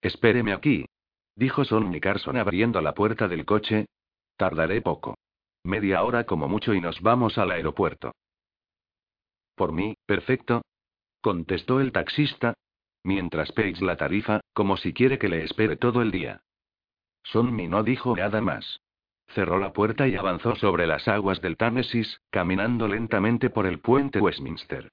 Espéreme aquí. Dijo Sonny Carson abriendo la puerta del coche. Tardaré poco. Media hora como mucho y nos vamos al aeropuerto. Por mí, perfecto. Contestó el taxista. Mientras Paige la tarifa, como si quiere que le espere todo el día. Sonny no dijo nada más. Cerró la puerta y avanzó sobre las aguas del Támesis, caminando lentamente por el puente Westminster.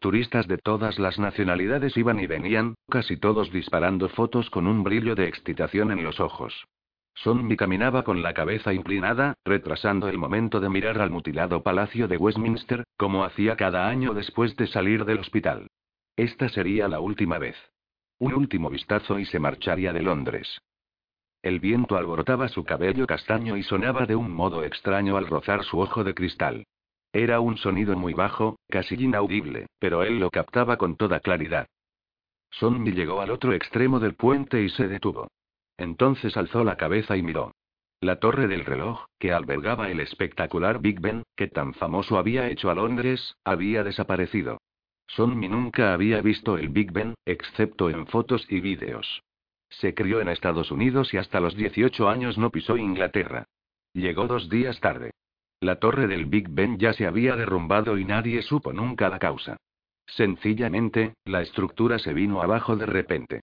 Turistas de todas las nacionalidades iban y venían, casi todos disparando fotos con un brillo de excitación en los ojos. Sonmi caminaba con la cabeza inclinada, retrasando el momento de mirar al mutilado palacio de Westminster, como hacía cada año después de salir del hospital. Esta sería la última vez. Un último vistazo y se marcharía de Londres. El viento alborotaba su cabello castaño y sonaba de un modo extraño al rozar su ojo de cristal. Era un sonido muy bajo, casi inaudible, pero él lo captaba con toda claridad. Sonny llegó al otro extremo del puente y se detuvo. Entonces alzó la cabeza y miró. La torre del reloj, que albergaba el espectacular Big Ben, que tan famoso había hecho a Londres, había desaparecido. Sonny nunca había visto el Big Ben, excepto en fotos y vídeos. Se crió en Estados Unidos y hasta los 18 años no pisó Inglaterra. Llegó dos días tarde. La torre del Big Ben ya se había derrumbado y nadie supo nunca la causa. Sencillamente, la estructura se vino abajo de repente.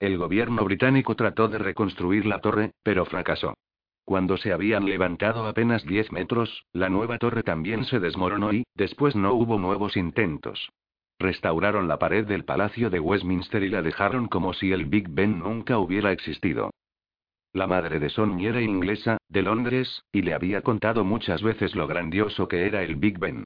El gobierno británico trató de reconstruir la torre, pero fracasó. Cuando se habían levantado apenas 10 metros, la nueva torre también se desmoronó y, después no hubo nuevos intentos. Restauraron la pared del Palacio de Westminster y la dejaron como si el Big Ben nunca hubiera existido. La madre de Sonny era inglesa, de Londres, y le había contado muchas veces lo grandioso que era el Big Ben.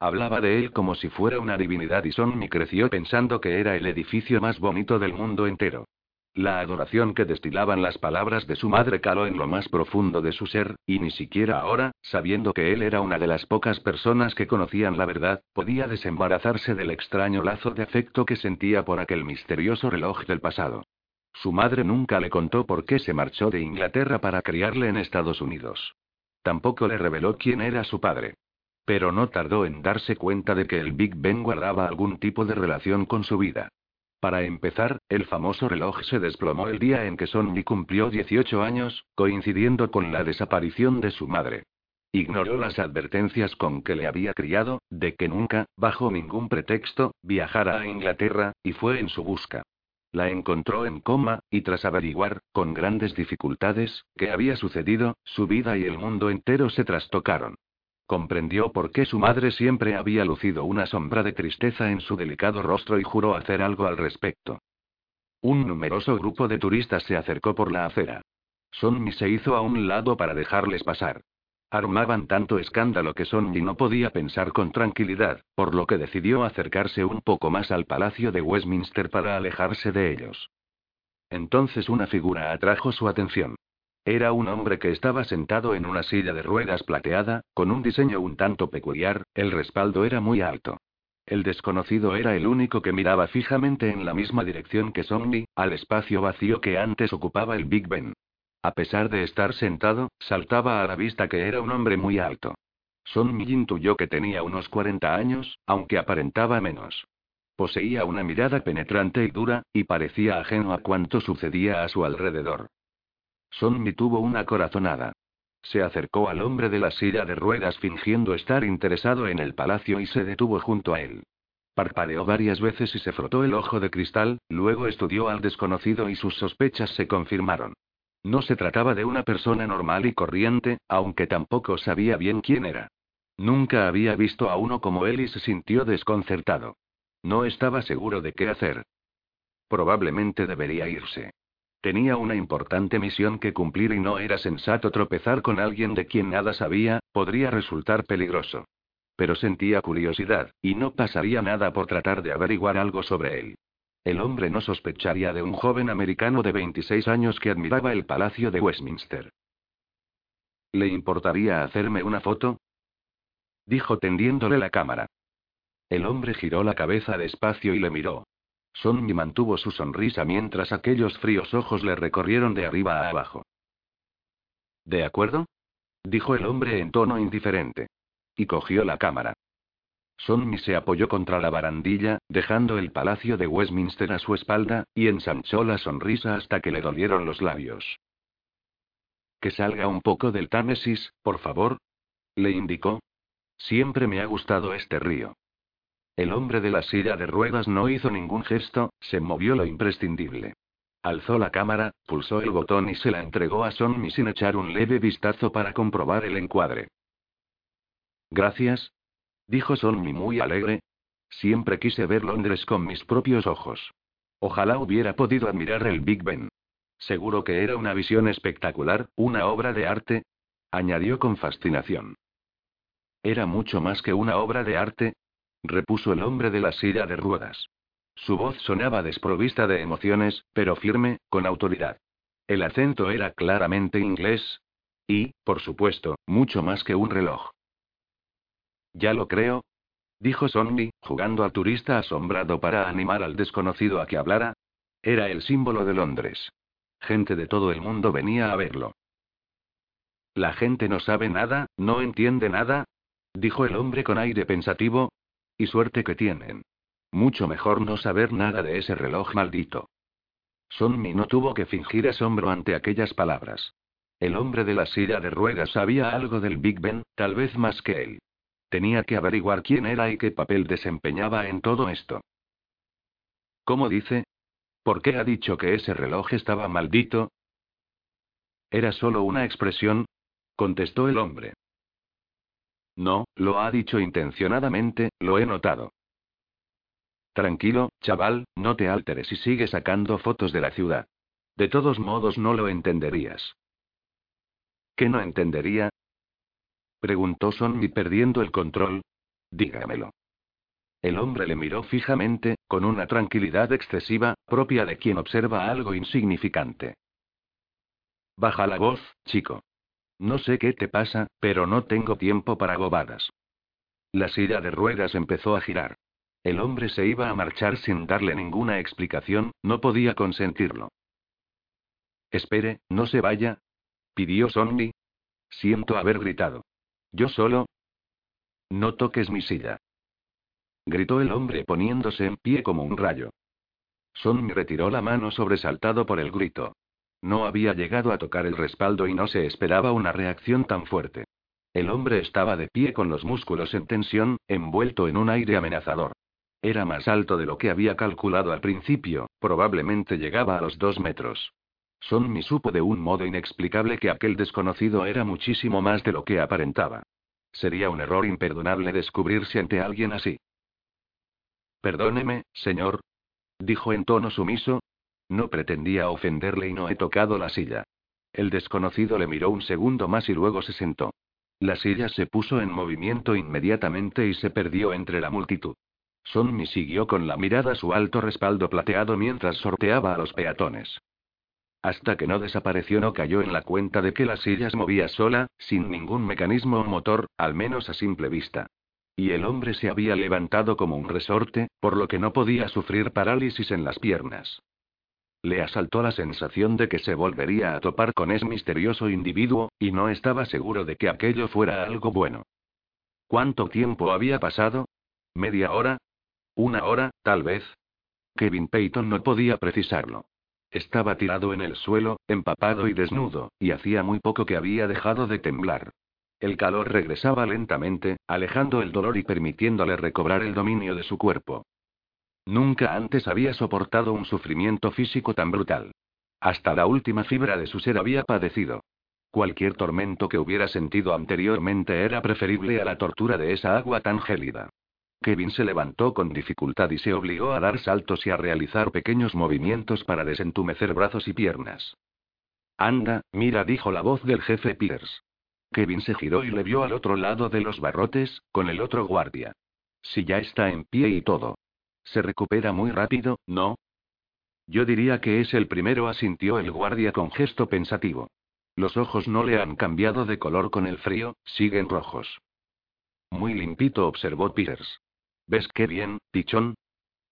Hablaba de él como si fuera una divinidad y Sonny creció pensando que era el edificio más bonito del mundo entero. La adoración que destilaban las palabras de su madre caló en lo más profundo de su ser, y ni siquiera ahora, sabiendo que él era una de las pocas personas que conocían la verdad, podía desembarazarse del extraño lazo de afecto que sentía por aquel misterioso reloj del pasado. Su madre nunca le contó por qué se marchó de Inglaterra para criarle en Estados Unidos. Tampoco le reveló quién era su padre. Pero no tardó en darse cuenta de que el Big Ben guardaba algún tipo de relación con su vida. Para empezar, el famoso reloj se desplomó el día en que Sonny cumplió 18 años, coincidiendo con la desaparición de su madre. Ignoró las advertencias con que le había criado, de que nunca, bajo ningún pretexto, viajara a Inglaterra, y fue en su busca. La encontró en coma, y tras averiguar, con grandes dificultades, qué había sucedido, su vida y el mundo entero se trastocaron. Comprendió por qué su madre siempre había lucido una sombra de tristeza en su delicado rostro y juró hacer algo al respecto. Un numeroso grupo de turistas se acercó por la acera. Sonny se hizo a un lado para dejarles pasar. Armaban tanto escándalo que Sonny no podía pensar con tranquilidad, por lo que decidió acercarse un poco más al palacio de Westminster para alejarse de ellos. Entonces una figura atrajo su atención. Era un hombre que estaba sentado en una silla de ruedas plateada, con un diseño un tanto peculiar, el respaldo era muy alto. El desconocido era el único que miraba fijamente en la misma dirección que Sonny, al espacio vacío que antes ocupaba el Big Ben. A pesar de estar sentado, saltaba a la vista que era un hombre muy alto. Son Mi intuyó que tenía unos 40 años, aunque aparentaba menos. Poseía una mirada penetrante y dura, y parecía ajeno a cuanto sucedía a su alrededor. Son Mi tuvo una corazonada. Se acercó al hombre de la silla de ruedas fingiendo estar interesado en el palacio y se detuvo junto a él. Parpadeó varias veces y se frotó el ojo de cristal, luego estudió al desconocido y sus sospechas se confirmaron. No se trataba de una persona normal y corriente, aunque tampoco sabía bien quién era. Nunca había visto a uno como él y se sintió desconcertado. No estaba seguro de qué hacer. Probablemente debería irse. Tenía una importante misión que cumplir y no era sensato tropezar con alguien de quien nada sabía, podría resultar peligroso. Pero sentía curiosidad, y no pasaría nada por tratar de averiguar algo sobre él. El hombre no sospecharía de un joven americano de 26 años que admiraba el Palacio de Westminster. ¿Le importaría hacerme una foto? Dijo tendiéndole la cámara. El hombre giró la cabeza despacio y le miró. Sonny mantuvo su sonrisa mientras aquellos fríos ojos le recorrieron de arriba a abajo. ¿De acuerdo? dijo el hombre en tono indiferente. Y cogió la cámara. Sonny se apoyó contra la barandilla, dejando el palacio de Westminster a su espalda, y ensanchó la sonrisa hasta que le dolieron los labios. Que salga un poco del Támesis, por favor, le indicó. Siempre me ha gustado este río. El hombre de la silla de ruedas no hizo ningún gesto, se movió lo imprescindible. Alzó la cámara, pulsó el botón y se la entregó a Sonny sin echar un leve vistazo para comprobar el encuadre. Gracias, dijo Sonny muy alegre. Siempre quise ver Londres con mis propios ojos. Ojalá hubiera podido admirar el Big Ben. Seguro que era una visión espectacular, una obra de arte, añadió con fascinación. Era mucho más que una obra de arte, repuso el hombre de la silla de ruedas. Su voz sonaba desprovista de emociones, pero firme, con autoridad. El acento era claramente inglés. Y, por supuesto, mucho más que un reloj. Ya lo creo. Dijo Sonny, jugando al turista asombrado para animar al desconocido a que hablara. Era el símbolo de Londres. Gente de todo el mundo venía a verlo. La gente no sabe nada, no entiende nada, dijo el hombre con aire pensativo. Y suerte que tienen. Mucho mejor no saber nada de ese reloj maldito. Sonny no tuvo que fingir asombro ante aquellas palabras. El hombre de la silla de ruedas sabía algo del Big Ben, tal vez más que él. Tenía que averiguar quién era y qué papel desempeñaba en todo esto. ¿Cómo dice? ¿Por qué ha dicho que ese reloj estaba maldito? Era solo una expresión, contestó el hombre. No, lo ha dicho intencionadamente, lo he notado. Tranquilo, chaval, no te alteres y sigue sacando fotos de la ciudad. De todos modos no lo entenderías. ¿Qué no entendería? Preguntó Sonny perdiendo el control. Dígamelo. El hombre le miró fijamente, con una tranquilidad excesiva, propia de quien observa algo insignificante. Baja la voz, chico. No sé qué te pasa, pero no tengo tiempo para bobadas. La silla de ruedas empezó a girar. El hombre se iba a marchar sin darle ninguna explicación, no podía consentirlo. Espere, no se vaya. Pidió Sonny. Siento haber gritado. ¿Yo solo? No toques mi silla. Gritó el hombre poniéndose en pie como un rayo. Sonny retiró la mano sobresaltado por el grito. No había llegado a tocar el respaldo y no se esperaba una reacción tan fuerte. El hombre estaba de pie con los músculos en tensión, envuelto en un aire amenazador. Era más alto de lo que había calculado al principio, probablemente llegaba a los dos metros. Sonny supo de un modo inexplicable que aquel desconocido era muchísimo más de lo que aparentaba. Sería un error imperdonable descubrirse ante alguien así. Perdóneme, señor. Dijo en tono sumiso. No pretendía ofenderle y no he tocado la silla. El desconocido le miró un segundo más y luego se sentó. La silla se puso en movimiento inmediatamente y se perdió entre la multitud. Sonny siguió con la mirada su alto respaldo plateado mientras sorteaba a los peatones. Hasta que no desapareció no cayó en la cuenta de que la silla se movía sola, sin ningún mecanismo o motor, al menos a simple vista. Y el hombre se había levantado como un resorte, por lo que no podía sufrir parálisis en las piernas. Le asaltó la sensación de que se volvería a topar con ese misterioso individuo, y no estaba seguro de que aquello fuera algo bueno. ¿Cuánto tiempo había pasado? ¿Media hora? ¿Una hora, tal vez? Kevin Peyton no podía precisarlo. Estaba tirado en el suelo, empapado y desnudo, y hacía muy poco que había dejado de temblar. El calor regresaba lentamente, alejando el dolor y permitiéndole recobrar el dominio de su cuerpo. Nunca antes había soportado un sufrimiento físico tan brutal. Hasta la última fibra de su ser había padecido. Cualquier tormento que hubiera sentido anteriormente era preferible a la tortura de esa agua tan gélida. Kevin se levantó con dificultad y se obligó a dar saltos y a realizar pequeños movimientos para desentumecer brazos y piernas. Anda, mira, dijo la voz del jefe Pierce. Kevin se giró y le vio al otro lado de los barrotes, con el otro guardia. Si ya está en pie y todo. Se recupera muy rápido, ¿no? Yo diría que es el primero, asintió el guardia con gesto pensativo. Los ojos no le han cambiado de color con el frío, siguen rojos. Muy limpito, observó Peters. ¿Ves qué bien, pichón?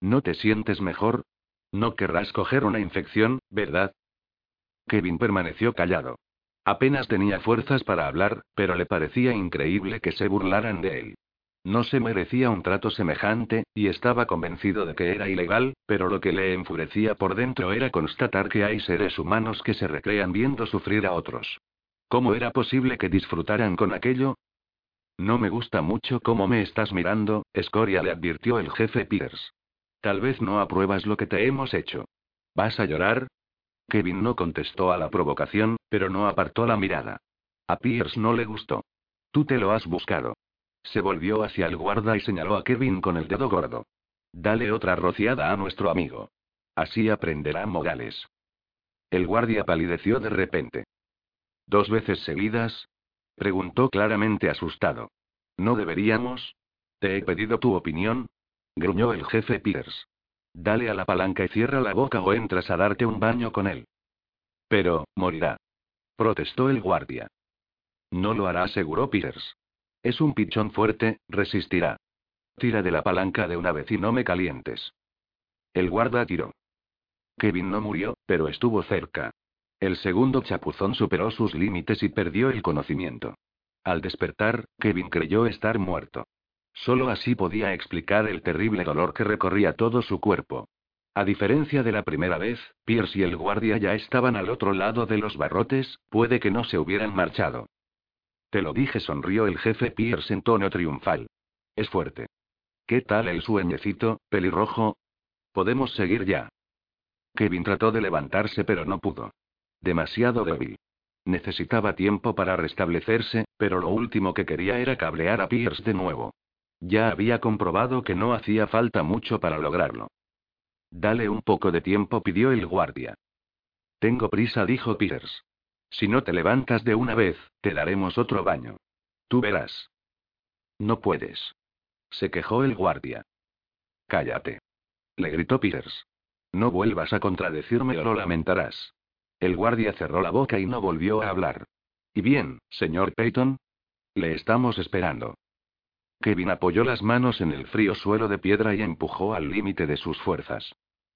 ¿No te sientes mejor? No querrás coger una infección, ¿verdad? Kevin permaneció callado. Apenas tenía fuerzas para hablar, pero le parecía increíble que se burlaran de él. No se merecía un trato semejante, y estaba convencido de que era ilegal, pero lo que le enfurecía por dentro era constatar que hay seres humanos que se recrean viendo sufrir a otros. ¿Cómo era posible que disfrutaran con aquello? No me gusta mucho cómo me estás mirando, Escoria le advirtió el jefe Pierce. Tal vez no apruebas lo que te hemos hecho. ¿Vas a llorar? Kevin no contestó a la provocación, pero no apartó la mirada. A Pierce no le gustó. Tú te lo has buscado. Se volvió hacia el guarda y señaló a Kevin con el dedo gordo. Dale otra rociada a nuestro amigo. Así aprenderá modales. El guardia palideció de repente. ¿Dos veces seguidas? Preguntó claramente asustado. ¿No deberíamos? Te he pedido tu opinión. Gruñó el jefe Pierce. Dale a la palanca y cierra la boca o entras a darte un baño con él. Pero, morirá. Protestó el guardia. No lo hará, aseguró Pierce. Es un pichón fuerte, resistirá. Tira de la palanca de una vez y no me calientes. El guarda tiró. Kevin no murió, pero estuvo cerca. El segundo chapuzón superó sus límites y perdió el conocimiento. Al despertar, Kevin creyó estar muerto. Solo así podía explicar el terrible dolor que recorría todo su cuerpo. A diferencia de la primera vez, Pierce y el guardia ya estaban al otro lado de los barrotes, puede que no se hubieran marchado. Te lo dije, sonrió el jefe Pierce en tono triunfal. Es fuerte. ¿Qué tal el sueñecito, pelirrojo? Podemos seguir ya. Kevin trató de levantarse pero no pudo. Demasiado débil. Necesitaba tiempo para restablecerse, pero lo último que quería era cablear a Pierce de nuevo. Ya había comprobado que no hacía falta mucho para lograrlo. Dale un poco de tiempo, pidió el guardia. Tengo prisa, dijo Pierce. Si no te levantas de una vez, te daremos otro baño. Tú verás. No puedes. Se quejó el guardia. Cállate. Le gritó Peters. No vuelvas a contradecirme o lo lamentarás. El guardia cerró la boca y no volvió a hablar. ¿Y bien, señor Peyton? Le estamos esperando. Kevin apoyó las manos en el frío suelo de piedra y empujó al límite de sus fuerzas.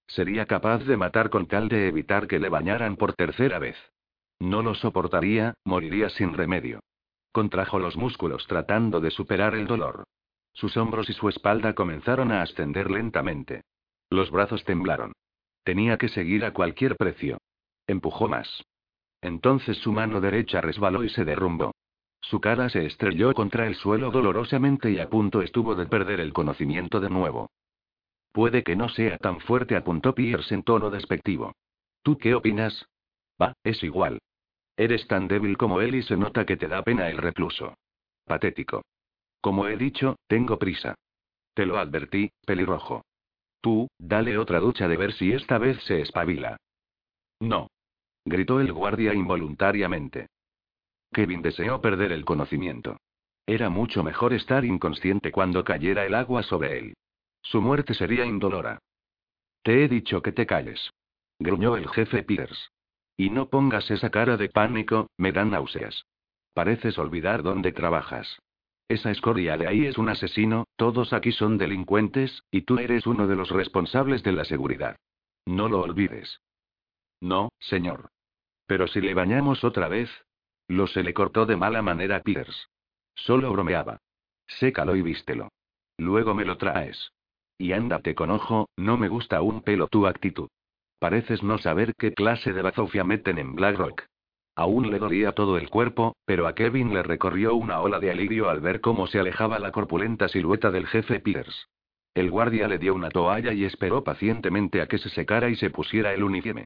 Sería capaz de matar con tal de evitar que le bañaran por tercera vez. No lo soportaría, moriría sin remedio. Contrajo los músculos tratando de superar el dolor. Sus hombros y su espalda comenzaron a ascender lentamente. Los brazos temblaron. Tenía que seguir a cualquier precio. Empujó más. Entonces su mano derecha resbaló y se derrumbó. Su cara se estrelló contra el suelo dolorosamente y a punto estuvo de perder el conocimiento de nuevo. Puede que no sea tan fuerte, apuntó Pierce en tono despectivo. ¿Tú qué opinas? Va, es igual. Eres tan débil como él y se nota que te da pena el recluso. Patético. Como he dicho, tengo prisa. Te lo advertí, pelirrojo. Tú, dale otra ducha de ver si esta vez se espabila. No. Gritó el guardia involuntariamente. Kevin deseó perder el conocimiento. Era mucho mejor estar inconsciente cuando cayera el agua sobre él. Su muerte sería indolora. Te he dicho que te calles. Gruñó el jefe Peters. Y no pongas esa cara de pánico, me dan náuseas. Pareces olvidar dónde trabajas. Esa escoria de ahí es un asesino, todos aquí son delincuentes, y tú eres uno de los responsables de la seguridad. No lo olvides. No, señor. Pero si le bañamos otra vez. Lo se le cortó de mala manera a Pierce. Solo bromeaba. Sécalo y vístelo. Luego me lo traes. Y ándate con ojo, no me gusta un pelo tu actitud. Pareces no saber qué clase de bazofia meten en Blackrock. Aún le dolía todo el cuerpo, pero a Kevin le recorrió una ola de alivio al ver cómo se alejaba la corpulenta silueta del jefe Pierce. El guardia le dio una toalla y esperó pacientemente a que se secara y se pusiera el uniforme.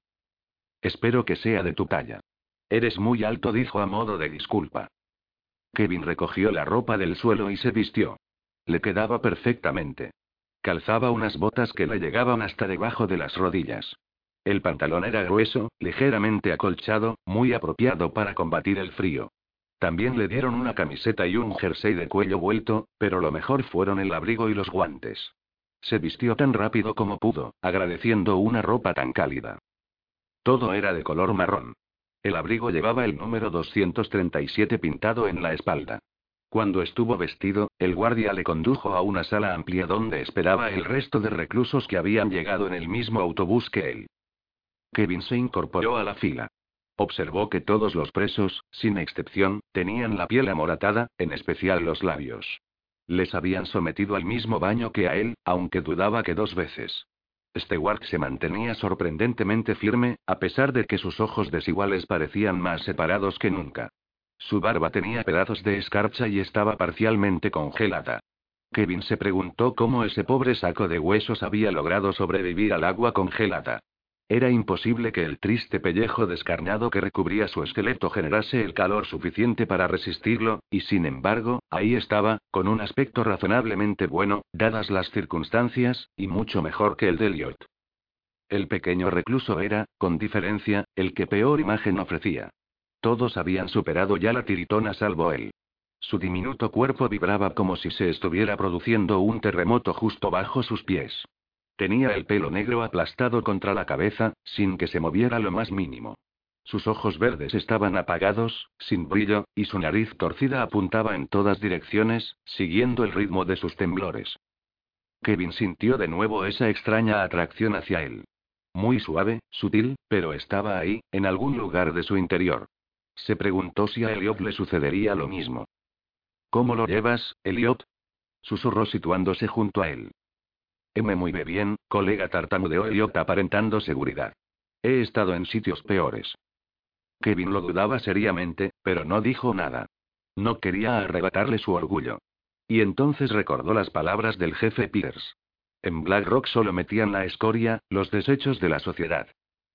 Espero que sea de tu talla. Eres muy alto, dijo a modo de disculpa. Kevin recogió la ropa del suelo y se vistió. Le quedaba perfectamente. Calzaba unas botas que le llegaban hasta debajo de las rodillas. El pantalón era grueso, ligeramente acolchado, muy apropiado para combatir el frío. También le dieron una camiseta y un jersey de cuello vuelto, pero lo mejor fueron el abrigo y los guantes. Se vistió tan rápido como pudo, agradeciendo una ropa tan cálida. Todo era de color marrón. El abrigo llevaba el número 237 pintado en la espalda. Cuando estuvo vestido, el guardia le condujo a una sala amplia donde esperaba el resto de reclusos que habían llegado en el mismo autobús que él. Kevin se incorporó a la fila. Observó que todos los presos, sin excepción, tenían la piel amoratada, en especial los labios. Les habían sometido al mismo baño que a él, aunque dudaba que dos veces. Stewart se mantenía sorprendentemente firme, a pesar de que sus ojos desiguales parecían más separados que nunca. Su barba tenía pedazos de escarcha y estaba parcialmente congelada. Kevin se preguntó cómo ese pobre saco de huesos había logrado sobrevivir al agua congelada. Era imposible que el triste pellejo descarnado que recubría su esqueleto generase el calor suficiente para resistirlo, y sin embargo, ahí estaba, con un aspecto razonablemente bueno, dadas las circunstancias, y mucho mejor que el de Elliot. El pequeño recluso era, con diferencia, el que peor imagen ofrecía. Todos habían superado ya la tiritona salvo él. Su diminuto cuerpo vibraba como si se estuviera produciendo un terremoto justo bajo sus pies. Tenía el pelo negro aplastado contra la cabeza, sin que se moviera lo más mínimo. Sus ojos verdes estaban apagados, sin brillo, y su nariz torcida apuntaba en todas direcciones, siguiendo el ritmo de sus temblores. Kevin sintió de nuevo esa extraña atracción hacia él. Muy suave, sutil, pero estaba ahí, en algún lugar de su interior. Se preguntó si a Eliot le sucedería lo mismo. ¿Cómo lo llevas, Eliot? Susurró situándose junto a él. M. Muy bien, colega tartamudeó Elliot aparentando seguridad. He estado en sitios peores. Kevin lo dudaba seriamente, pero no dijo nada. No quería arrebatarle su orgullo. Y entonces recordó las palabras del jefe Pierce. En Black Rock solo metían la escoria, los desechos de la sociedad.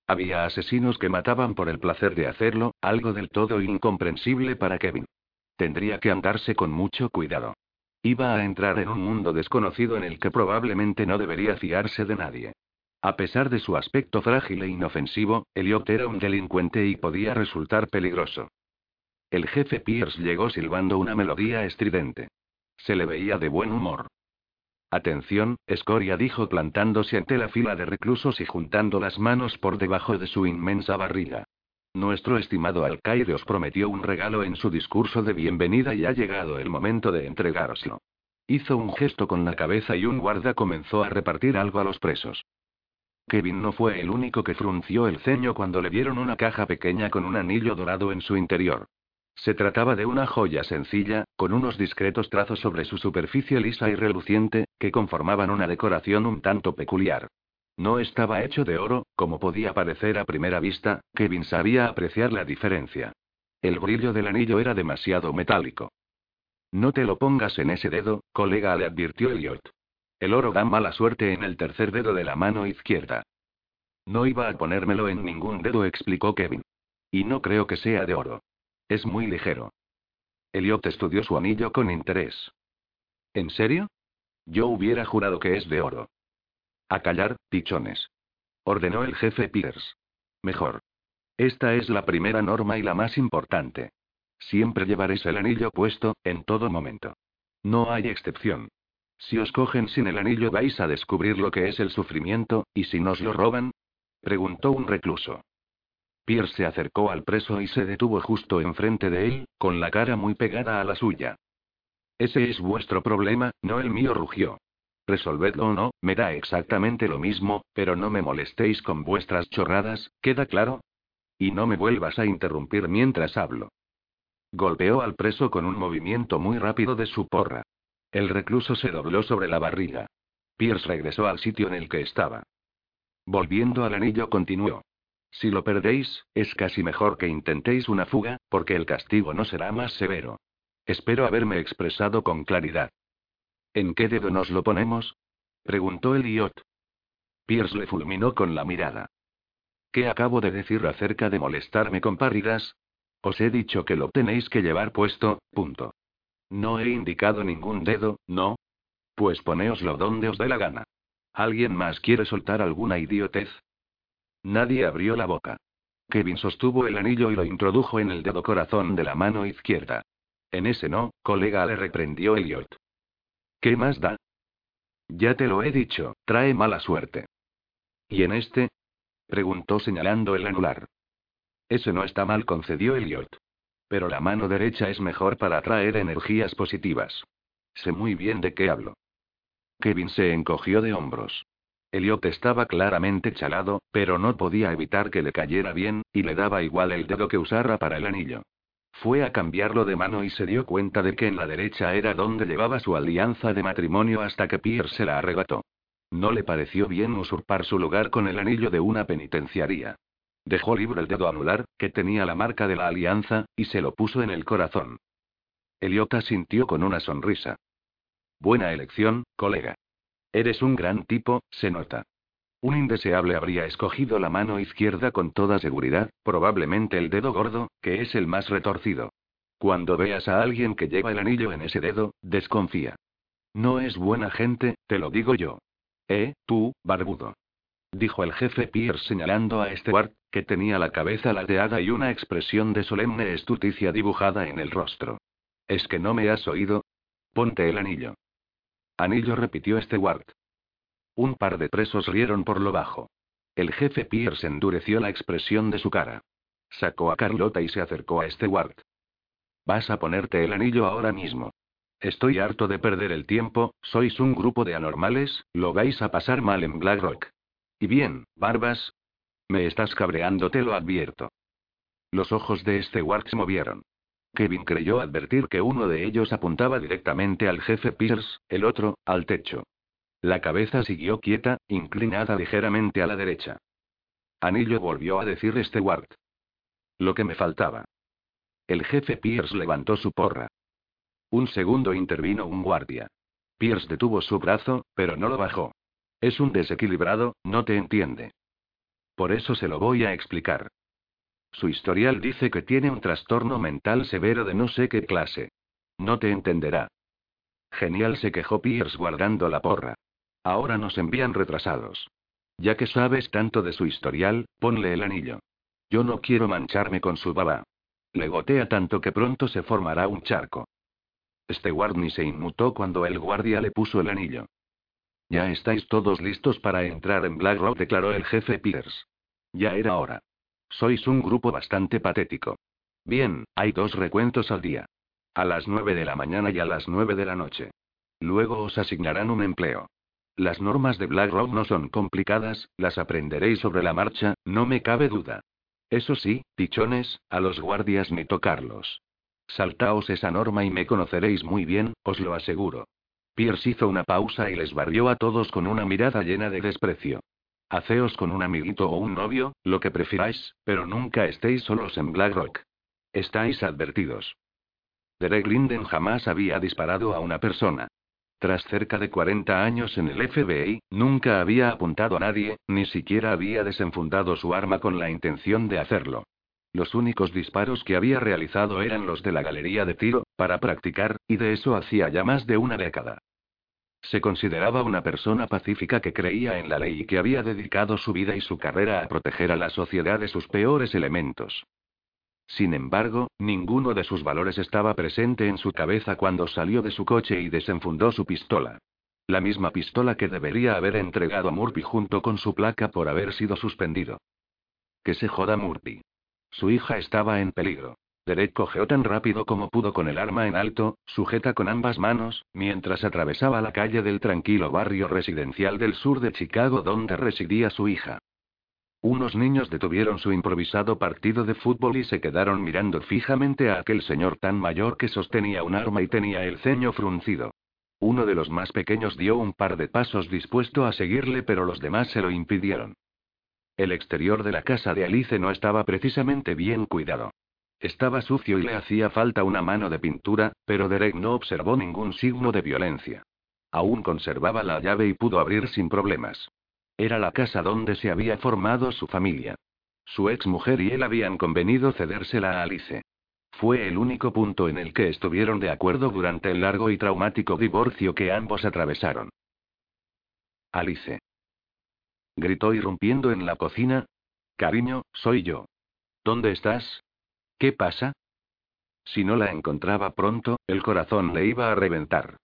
Había asesinos que mataban por el placer de hacerlo, algo del todo incomprensible para Kevin. Tendría que andarse con mucho cuidado. Iba a entrar en un mundo desconocido en el que probablemente no debería fiarse de nadie. A pesar de su aspecto frágil e inofensivo, Elliot era un delincuente y podía resultar peligroso. El jefe Pierce llegó silbando una melodía estridente. Se le veía de buen humor. Atención, Escoria dijo plantándose ante la fila de reclusos y juntando las manos por debajo de su inmensa barriga. Nuestro estimado alcaide os prometió un regalo en su discurso de bienvenida y ha llegado el momento de entregárselo. Hizo un gesto con la cabeza y un guarda comenzó a repartir algo a los presos. Kevin no fue el único que frunció el ceño cuando le dieron una caja pequeña con un anillo dorado en su interior. Se trataba de una joya sencilla, con unos discretos trazos sobre su superficie lisa y reluciente, que conformaban una decoración un tanto peculiar. No estaba hecho de oro, como podía parecer a primera vista, Kevin sabía apreciar la diferencia. El brillo del anillo era demasiado metálico. No te lo pongas en ese dedo, colega, le advirtió Elliot. El oro da mala suerte en el tercer dedo de la mano izquierda. No iba a ponérmelo en ningún dedo, explicó Kevin. Y no creo que sea de oro. Es muy ligero. Elliot estudió su anillo con interés. ¿En serio? Yo hubiera jurado que es de oro. A callar, pichones. Ordenó el jefe Pierce. Mejor. Esta es la primera norma y la más importante. Siempre llevaréis el anillo puesto, en todo momento. No hay excepción. Si os cogen sin el anillo vais a descubrir lo que es el sufrimiento, ¿y si nos lo roban? Preguntó un recluso. Pierce se acercó al preso y se detuvo justo enfrente de él, con la cara muy pegada a la suya. Ese es vuestro problema, no el mío, rugió. Resolvedlo o no, me da exactamente lo mismo, pero no me molestéis con vuestras chorradas, ¿queda claro? Y no me vuelvas a interrumpir mientras hablo. Golpeó al preso con un movimiento muy rápido de su porra. El recluso se dobló sobre la barriga. Pierce regresó al sitio en el que estaba. Volviendo al anillo continuó. Si lo perdéis, es casi mejor que intentéis una fuga, porque el castigo no será más severo. Espero haberme expresado con claridad. ¿En qué dedo nos lo ponemos? preguntó Eliot. Pierce le fulminó con la mirada. ¿Qué acabo de decir acerca de molestarme con? Os he dicho que lo tenéis que llevar puesto, punto. No he indicado ningún dedo, ¿no? Pues ponéoslo donde os dé la gana. ¿Alguien más quiere soltar alguna idiotez? Nadie abrió la boca. Kevin sostuvo el anillo y lo introdujo en el dedo corazón de la mano izquierda. En ese no, colega, le reprendió Elliot. ¿Qué más da? Ya te lo he dicho, trae mala suerte. ¿Y en este? preguntó señalando el anular. Ese no está mal, concedió Elliot. Pero la mano derecha es mejor para atraer energías positivas. Sé muy bien de qué hablo. Kevin se encogió de hombros. Elliot estaba claramente chalado, pero no podía evitar que le cayera bien, y le daba igual el dedo que usara para el anillo. Fue a cambiarlo de mano y se dio cuenta de que en la derecha era donde llevaba su alianza de matrimonio hasta que Pierre se la arrebató. No le pareció bien usurpar su lugar con el anillo de una penitenciaría. Dejó libre el dedo anular, que tenía la marca de la alianza, y se lo puso en el corazón. Eliota sintió con una sonrisa. Buena elección, colega. Eres un gran tipo, se nota. Un indeseable habría escogido la mano izquierda con toda seguridad, probablemente el dedo gordo, que es el más retorcido. Cuando veas a alguien que lleva el anillo en ese dedo, desconfía. No es buena gente, te lo digo yo. Eh, tú, barbudo. Dijo el jefe Pierce señalando a Stewart, que tenía la cabeza ladeada y una expresión de solemne estuticia dibujada en el rostro. ¿Es que no me has oído? Ponte el anillo. Anillo repitió Stewart. Un par de presos rieron por lo bajo. El jefe Pierce endureció la expresión de su cara. Sacó a Carlota y se acercó a Stewart. Vas a ponerte el anillo ahora mismo. Estoy harto de perder el tiempo, sois un grupo de anormales, lo vais a pasar mal en Blackrock. Y bien, Barbas. Me estás cabreando, te lo advierto. Los ojos de Stewart se movieron. Kevin creyó advertir que uno de ellos apuntaba directamente al jefe Pierce, el otro, al techo. La cabeza siguió quieta, inclinada ligeramente a la derecha. Anillo volvió a decir Stewart. Lo que me faltaba. El jefe Pierce levantó su porra. Un segundo intervino un guardia. Pierce detuvo su brazo, pero no lo bajó. Es un desequilibrado, no te entiende. Por eso se lo voy a explicar. Su historial dice que tiene un trastorno mental severo de no sé qué clase. No te entenderá. Genial se quejó Pierce guardando la porra. Ahora nos envían retrasados. Ya que sabes tanto de su historial, ponle el anillo. Yo no quiero mancharme con su baba. Le gotea tanto que pronto se formará un charco. Stewart ni se inmutó cuando el guardia le puso el anillo. Ya estáis todos listos para entrar en Blackrock, declaró el jefe Pierce. Ya era hora. Sois un grupo bastante patético. Bien, hay dos recuentos al día. A las nueve de la mañana y a las nueve de la noche. Luego os asignarán un empleo. Las normas de Blackrock no son complicadas, las aprenderéis sobre la marcha, no me cabe duda. Eso sí, pichones, a los guardias ni tocarlos. Saltaos esa norma y me conoceréis muy bien, os lo aseguro. Pierce hizo una pausa y les barrió a todos con una mirada llena de desprecio. Haceos con un amiguito o un novio, lo que prefiráis, pero nunca estéis solos en Blackrock. Estáis advertidos. Derek Linden jamás había disparado a una persona. Tras cerca de 40 años en el FBI, nunca había apuntado a nadie, ni siquiera había desenfundado su arma con la intención de hacerlo. Los únicos disparos que había realizado eran los de la galería de tiro, para practicar, y de eso hacía ya más de una década. Se consideraba una persona pacífica que creía en la ley y que había dedicado su vida y su carrera a proteger a la sociedad de sus peores elementos. Sin embargo, ninguno de sus valores estaba presente en su cabeza cuando salió de su coche y desenfundó su pistola. La misma pistola que debería haber entregado a Murphy junto con su placa por haber sido suspendido. Que se joda Murphy. Su hija estaba en peligro. Derek cogeó tan rápido como pudo con el arma en alto, sujeta con ambas manos, mientras atravesaba la calle del tranquilo barrio residencial del sur de Chicago donde residía su hija. Unos niños detuvieron su improvisado partido de fútbol y se quedaron mirando fijamente a aquel señor tan mayor que sostenía un arma y tenía el ceño fruncido. Uno de los más pequeños dio un par de pasos dispuesto a seguirle pero los demás se lo impidieron. El exterior de la casa de Alice no estaba precisamente bien cuidado. Estaba sucio y le hacía falta una mano de pintura, pero Derek no observó ningún signo de violencia. Aún conservaba la llave y pudo abrir sin problemas. Era la casa donde se había formado su familia. Su ex mujer y él habían convenido cedérsela a Alice. Fue el único punto en el que estuvieron de acuerdo durante el largo y traumático divorcio que ambos atravesaron. Alice. Gritó irrumpiendo en la cocina. Cariño, soy yo. ¿Dónde estás? ¿Qué pasa? Si no la encontraba pronto, el corazón le iba a reventar.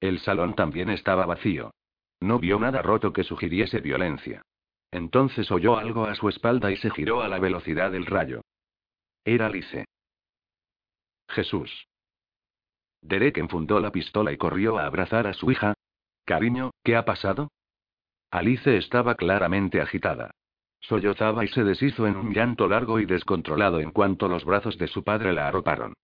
El salón también estaba vacío. No vio nada roto que sugiriese violencia. Entonces oyó algo a su espalda y se giró a la velocidad del rayo. Era Alice. Jesús. Derek enfundó la pistola y corrió a abrazar a su hija. Cariño, ¿qué ha pasado? Alice estaba claramente agitada. Sollozaba y se deshizo en un llanto largo y descontrolado en cuanto los brazos de su padre la arroparon.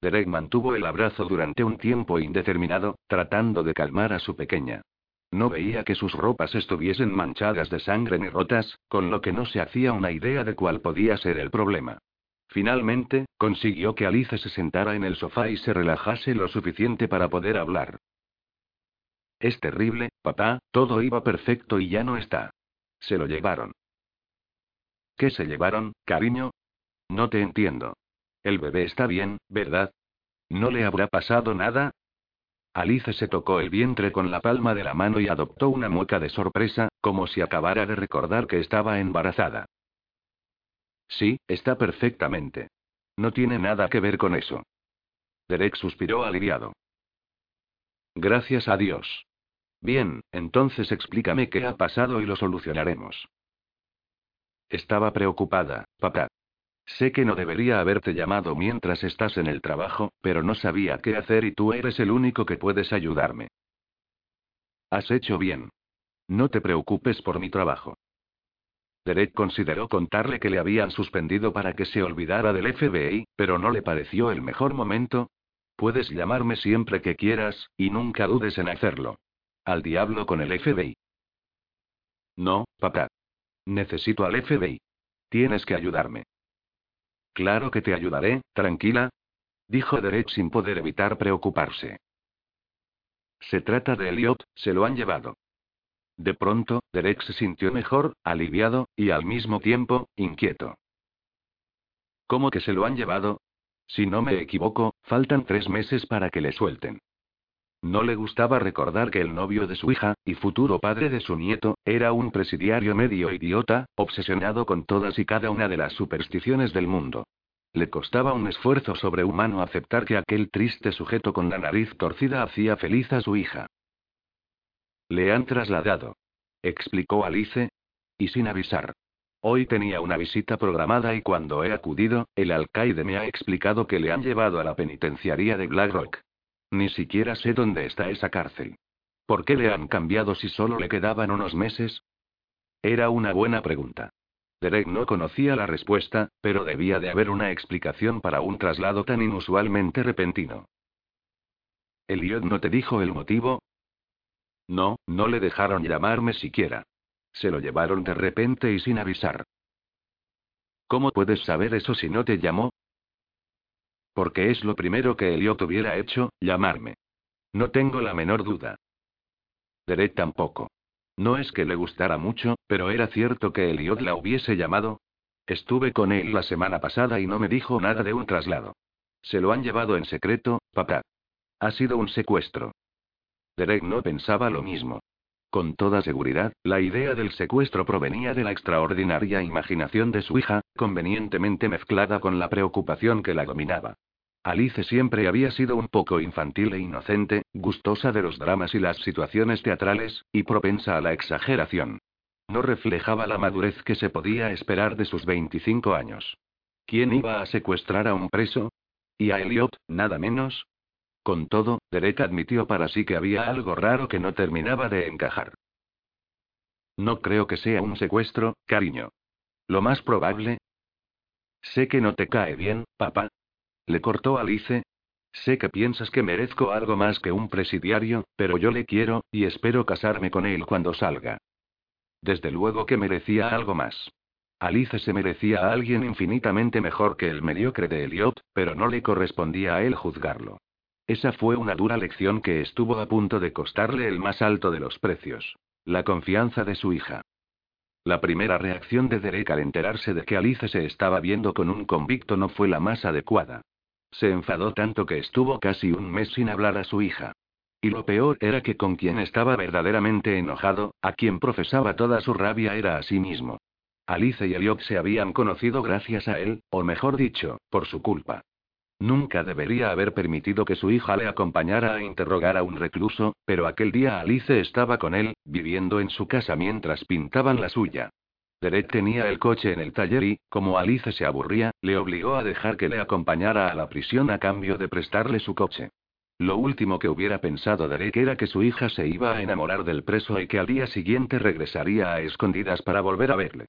Derek mantuvo el abrazo durante un tiempo indeterminado, tratando de calmar a su pequeña. No veía que sus ropas estuviesen manchadas de sangre ni rotas, con lo que no se hacía una idea de cuál podía ser el problema. Finalmente, consiguió que Alice se sentara en el sofá y se relajase lo suficiente para poder hablar. Es terrible, papá, todo iba perfecto y ya no está. Se lo llevaron. ¿Qué se llevaron, cariño? No te entiendo. El bebé está bien, ¿verdad? ¿No le habrá pasado nada? Alice se tocó el vientre con la palma de la mano y adoptó una mueca de sorpresa, como si acabara de recordar que estaba embarazada. Sí, está perfectamente. No tiene nada que ver con eso. Derek suspiró aliviado. Gracias a Dios. Bien, entonces explícame qué ha pasado y lo solucionaremos. Estaba preocupada, papá. Sé que no debería haberte llamado mientras estás en el trabajo, pero no sabía qué hacer y tú eres el único que puedes ayudarme. Has hecho bien. No te preocupes por mi trabajo. Derek consideró contarle que le habían suspendido para que se olvidara del FBI, pero no le pareció el mejor momento. Puedes llamarme siempre que quieras, y nunca dudes en hacerlo. Al diablo con el FBI. No, papá. Necesito al FBI. Tienes que ayudarme. Claro que te ayudaré, tranquila. Dijo Derek sin poder evitar preocuparse. Se trata de Elliot, se lo han llevado. De pronto, Derek se sintió mejor, aliviado, y al mismo tiempo, inquieto. ¿Cómo que se lo han llevado? Si no me equivoco, faltan tres meses para que le suelten. No le gustaba recordar que el novio de su hija, y futuro padre de su nieto, era un presidiario medio idiota, obsesionado con todas y cada una de las supersticiones del mundo. Le costaba un esfuerzo sobrehumano aceptar que aquel triste sujeto con la nariz torcida hacía feliz a su hija. Le han trasladado. Explicó Alice. Y sin avisar. Hoy tenía una visita programada y cuando he acudido, el alcaide me ha explicado que le han llevado a la penitenciaría de Blackrock. Ni siquiera sé dónde está esa cárcel. ¿Por qué le han cambiado si solo le quedaban unos meses? Era una buena pregunta. Derek no conocía la respuesta, pero debía de haber una explicación para un traslado tan inusualmente repentino. ¿Eliot no te dijo el motivo? No, no le dejaron llamarme siquiera. Se lo llevaron de repente y sin avisar. ¿Cómo puedes saber eso si no te llamó? Porque es lo primero que Elliot hubiera hecho, llamarme. No tengo la menor duda. Derek tampoco. No es que le gustara mucho, pero era cierto que Elliot la hubiese llamado. Estuve con él la semana pasada y no me dijo nada de un traslado. Se lo han llevado en secreto, papá. Ha sido un secuestro. Derek no pensaba lo mismo. Con toda seguridad, la idea del secuestro provenía de la extraordinaria imaginación de su hija, convenientemente mezclada con la preocupación que la dominaba. Alice siempre había sido un poco infantil e inocente, gustosa de los dramas y las situaciones teatrales, y propensa a la exageración. No reflejaba la madurez que se podía esperar de sus 25 años. ¿Quién iba a secuestrar a un preso? ¿Y a Elliot, nada menos? Con todo, Derek admitió para sí que había algo raro que no terminaba de encajar. No creo que sea un secuestro, cariño. Lo más probable. Sé que no te cae bien, papá, le cortó Alice. Sé que piensas que merezco algo más que un presidiario, pero yo le quiero, y espero casarme con él cuando salga. Desde luego que merecía algo más. Alice se merecía a alguien infinitamente mejor que el mediocre de Elliot, pero no le correspondía a él juzgarlo. Esa fue una dura lección que estuvo a punto de costarle el más alto de los precios. La confianza de su hija. La primera reacción de Derek al enterarse de que Alice se estaba viendo con un convicto no fue la más adecuada. Se enfadó tanto que estuvo casi un mes sin hablar a su hija. Y lo peor era que con quien estaba verdaderamente enojado, a quien profesaba toda su rabia era a sí mismo. Alice y Elliot se habían conocido gracias a él, o mejor dicho, por su culpa. Nunca debería haber permitido que su hija le acompañara a interrogar a un recluso, pero aquel día Alice estaba con él, viviendo en su casa mientras pintaban la suya. Derek tenía el coche en el taller y, como Alice se aburría, le obligó a dejar que le acompañara a la prisión a cambio de prestarle su coche. Lo último que hubiera pensado Derek era que su hija se iba a enamorar del preso y que al día siguiente regresaría a escondidas para volver a verle.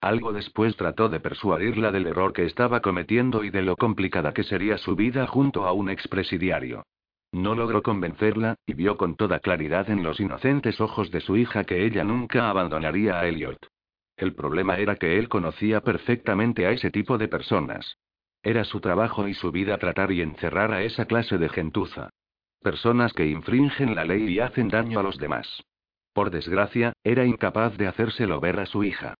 Algo después trató de persuadirla del error que estaba cometiendo y de lo complicada que sería su vida junto a un expresidiario. No logró convencerla, y vio con toda claridad en los inocentes ojos de su hija que ella nunca abandonaría a Elliot. El problema era que él conocía perfectamente a ese tipo de personas. Era su trabajo y su vida tratar y encerrar a esa clase de gentuza. Personas que infringen la ley y hacen daño a los demás. Por desgracia, era incapaz de hacérselo ver a su hija.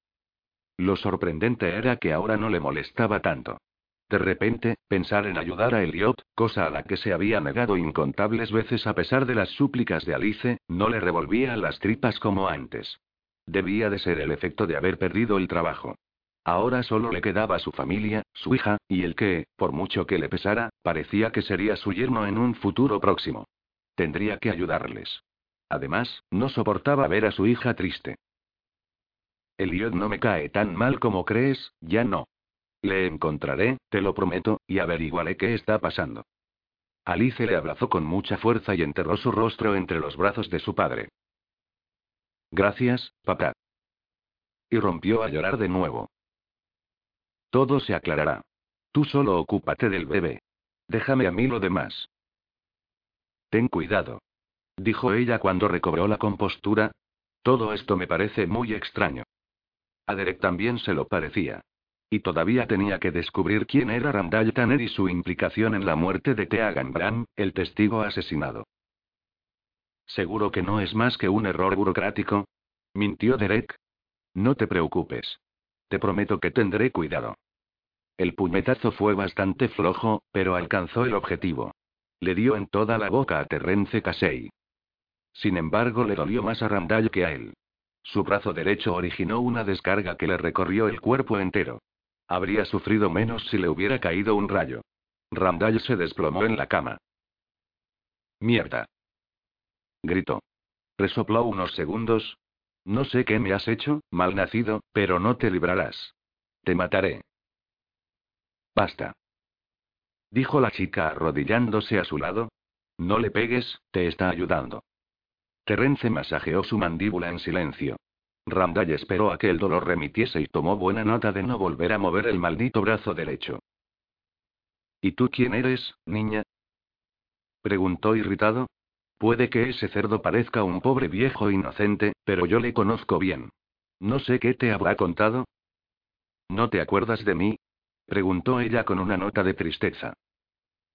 Lo sorprendente era que ahora no le molestaba tanto. De repente, pensar en ayudar a Elliot, cosa a la que se había negado incontables veces a pesar de las súplicas de Alice, no le revolvía las tripas como antes. Debía de ser el efecto de haber perdido el trabajo. Ahora solo le quedaba su familia, su hija, y el que, por mucho que le pesara, parecía que sería su yerno en un futuro próximo. Tendría que ayudarles. Además, no soportaba ver a su hija triste. Elliot no me cae tan mal como crees, ya no. Le encontraré, te lo prometo, y averiguaré qué está pasando. Alice le abrazó con mucha fuerza y enterró su rostro entre los brazos de su padre. Gracias, papá. Y rompió a llorar de nuevo. Todo se aclarará. Tú solo ocúpate del bebé. Déjame a mí lo demás. Ten cuidado. Dijo ella cuando recobró la compostura. Todo esto me parece muy extraño. A Derek también se lo parecía. Y todavía tenía que descubrir quién era Randall Tanner y su implicación en la muerte de Teagan Bram, el testigo asesinado. ¿Seguro que no es más que un error burocrático? ¿Mintió Derek? No te preocupes. Te prometo que tendré cuidado. El puñetazo fue bastante flojo, pero alcanzó el objetivo. Le dio en toda la boca a Terrence Casey. Sin embargo, le dolió más a Randall que a él. Su brazo derecho originó una descarga que le recorrió el cuerpo entero. Habría sufrido menos si le hubiera caído un rayo. Randall se desplomó en la cama. Mierda. Gritó. Resopló unos segundos. No sé qué me has hecho, malnacido, pero no te librarás. Te mataré. Basta. Dijo la chica arrodillándose a su lado. No le pegues, te está ayudando. Terence masajeó su mandíbula en silencio. Randall esperó a que el dolor remitiese y tomó buena nota de no volver a mover el maldito brazo derecho. ¿Y tú quién eres, niña? preguntó irritado. Puede que ese cerdo parezca un pobre viejo inocente, pero yo le conozco bien. No sé qué te habrá contado. ¿No te acuerdas de mí? preguntó ella con una nota de tristeza.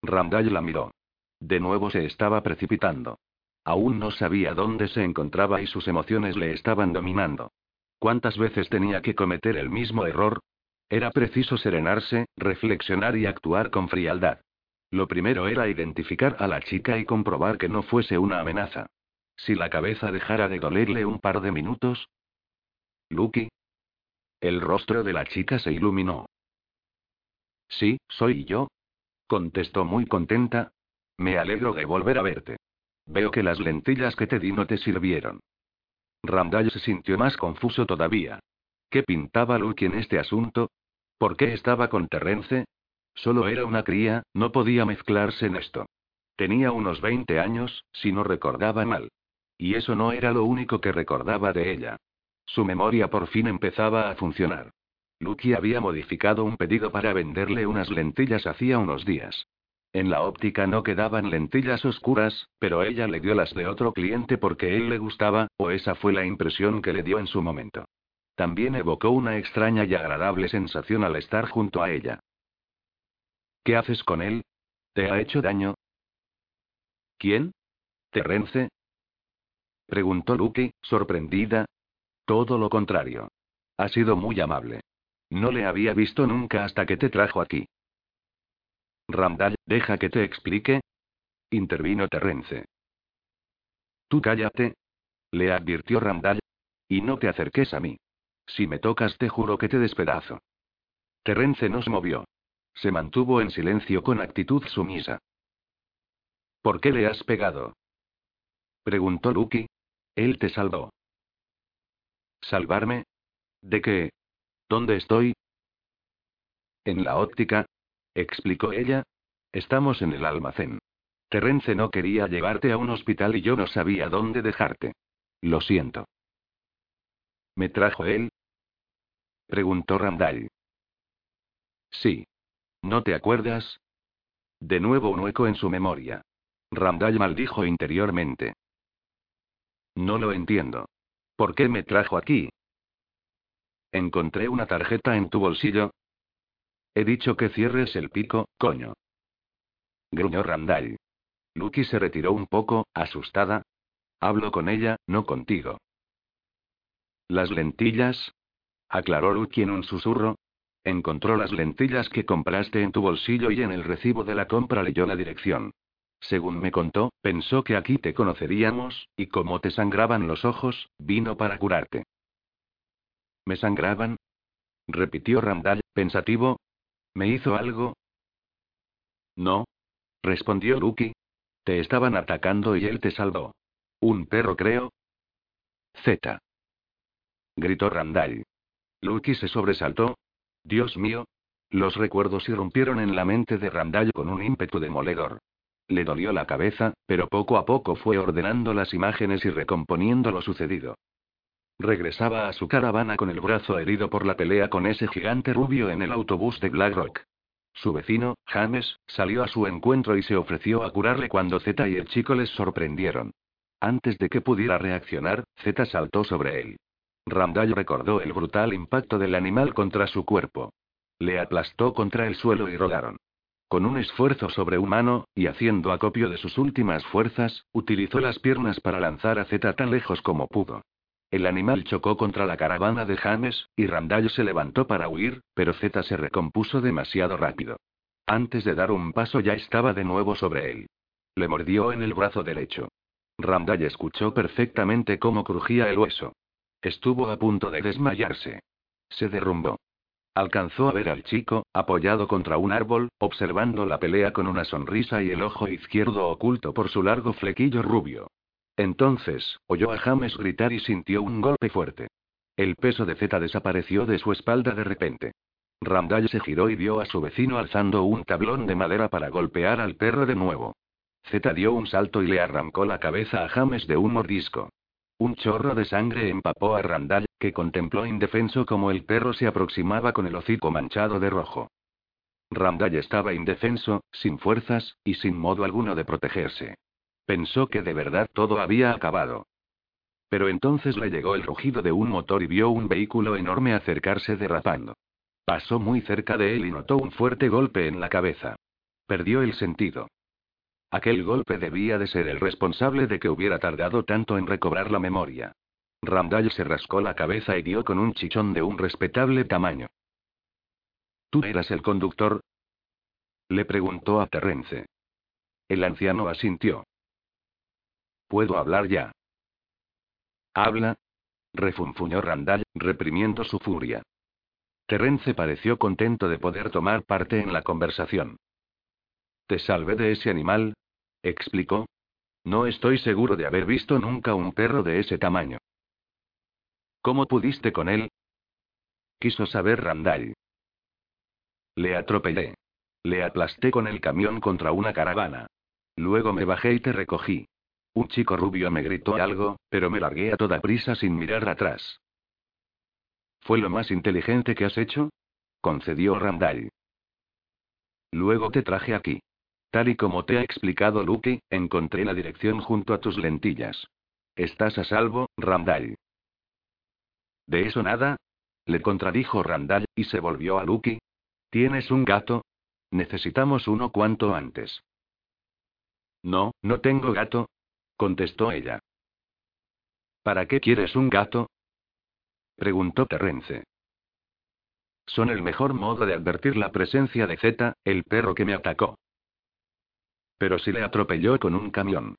Randall la miró. De nuevo se estaba precipitando. Aún no sabía dónde se encontraba y sus emociones le estaban dominando. ¿Cuántas veces tenía que cometer el mismo error? Era preciso serenarse, reflexionar y actuar con frialdad. Lo primero era identificar a la chica y comprobar que no fuese una amenaza. Si la cabeza dejara de dolerle un par de minutos. Lucky. El rostro de la chica se iluminó. Sí, soy yo. Contestó muy contenta. Me alegro de volver a verte. Veo que las lentillas que te di no te sirvieron. Randall se sintió más confuso todavía. ¿Qué pintaba Luke en este asunto? ¿Por qué estaba con Terrence? Solo era una cría, no podía mezclarse en esto. Tenía unos 20 años, si no recordaba mal. Y eso no era lo único que recordaba de ella. Su memoria por fin empezaba a funcionar. Lucky había modificado un pedido para venderle unas lentillas hacía unos días. En la óptica no quedaban lentillas oscuras, pero ella le dio las de otro cliente porque él le gustaba, o esa fue la impresión que le dio en su momento. También evocó una extraña y agradable sensación al estar junto a ella. ¿Qué haces con él? ¿Te ha hecho daño? ¿Quién? ¿Terrence? Preguntó Lucky, sorprendida. Todo lo contrario. Ha sido muy amable. No le había visto nunca hasta que te trajo aquí. Randall, deja que te explique. Intervino Terrence. Tú cállate. Le advirtió Randall. Y no te acerques a mí. Si me tocas te juro que te despedazo. Terrence nos movió. Se mantuvo en silencio con actitud sumisa. ¿Por qué le has pegado? Preguntó Lucky. Él te salvó. ¿Salvarme? ¿De qué? ¿Dónde estoy? En la óptica, explicó ella. Estamos en el almacén. Terence no quería llevarte a un hospital y yo no sabía dónde dejarte. Lo siento. ¿Me trajo él? preguntó Randall. Sí. ¿No te acuerdas? De nuevo un hueco en su memoria. Randall maldijo interiormente. No lo entiendo. ¿Por qué me trajo aquí? Encontré una tarjeta en tu bolsillo. He dicho que cierres el pico, coño. Gruñó Randall. Lucky se retiró un poco, asustada. Hablo con ella, no contigo. ¿Las lentillas? aclaró Lucky en un susurro. Encontró las lentillas que compraste en tu bolsillo y en el recibo de la compra leyó la dirección. Según me contó, pensó que aquí te conoceríamos, y como te sangraban los ojos, vino para curarte. ¿Me sangraban? repitió Randall, pensativo. ¿Me hizo algo? No. respondió Lucky. Te estaban atacando y él te salvó. Un perro, creo. Z. gritó Randall. Lucky se sobresaltó. Dios mío. Los recuerdos irrumpieron en la mente de Randall con un ímpetu demoledor. Le dolió la cabeza, pero poco a poco fue ordenando las imágenes y recomponiendo lo sucedido. Regresaba a su caravana con el brazo herido por la pelea con ese gigante rubio en el autobús de Blackrock. Su vecino, James, salió a su encuentro y se ofreció a curarle cuando Z y el chico les sorprendieron. Antes de que pudiera reaccionar, Z saltó sobre él. Randall recordó el brutal impacto del animal contra su cuerpo. Le aplastó contra el suelo y rodaron. Con un esfuerzo sobrehumano, y haciendo acopio de sus últimas fuerzas, utilizó las piernas para lanzar a Z tan lejos como pudo. El animal chocó contra la caravana de James, y Randall se levantó para huir, pero Z se recompuso demasiado rápido. Antes de dar un paso ya estaba de nuevo sobre él. Le mordió en el brazo derecho. Randall escuchó perfectamente cómo crujía el hueso. Estuvo a punto de desmayarse. Se derrumbó. Alcanzó a ver al chico, apoyado contra un árbol, observando la pelea con una sonrisa y el ojo izquierdo oculto por su largo flequillo rubio. Entonces, oyó a James gritar y sintió un golpe fuerte. El peso de Z desapareció de su espalda de repente. Randall se giró y vio a su vecino alzando un tablón de madera para golpear al perro de nuevo. Z dio un salto y le arrancó la cabeza a James de un mordisco. Un chorro de sangre empapó a Randall, que contempló indefenso como el perro se aproximaba con el hocico manchado de rojo. Randall estaba indefenso, sin fuerzas, y sin modo alguno de protegerse. Pensó que de verdad todo había acabado. Pero entonces le llegó el rugido de un motor y vio un vehículo enorme acercarse derrapando. Pasó muy cerca de él y notó un fuerte golpe en la cabeza. Perdió el sentido. Aquel golpe debía de ser el responsable de que hubiera tardado tanto en recobrar la memoria. Randall se rascó la cabeza y dio con un chichón de un respetable tamaño. ¿Tú eras el conductor? Le preguntó a Terrence. El anciano asintió. Puedo hablar ya. Habla. refunfuñó Randall, reprimiendo su furia. Terence pareció contento de poder tomar parte en la conversación. Te salvé de ese animal, explicó. No estoy seguro de haber visto nunca un perro de ese tamaño. ¿Cómo pudiste con él? Quiso saber Randall. Le atropellé. Le aplasté con el camión contra una caravana. Luego me bajé y te recogí. Un chico rubio me gritó algo, pero me largué a toda prisa sin mirar atrás. ¿Fue lo más inteligente que has hecho? concedió Randall. Luego te traje aquí. Tal y como te ha explicado Lucky, encontré la dirección junto a tus lentillas. Estás a salvo, Randall. ¿De eso nada? Le contradijo Randall, y se volvió a Lucky. ¿Tienes un gato? Necesitamos uno cuanto antes. No, no tengo gato, contestó ella. ¿Para qué quieres un gato? preguntó Terrence. Son el mejor modo de advertir la presencia de Z, el perro que me atacó. Pero si le atropelló con un camión.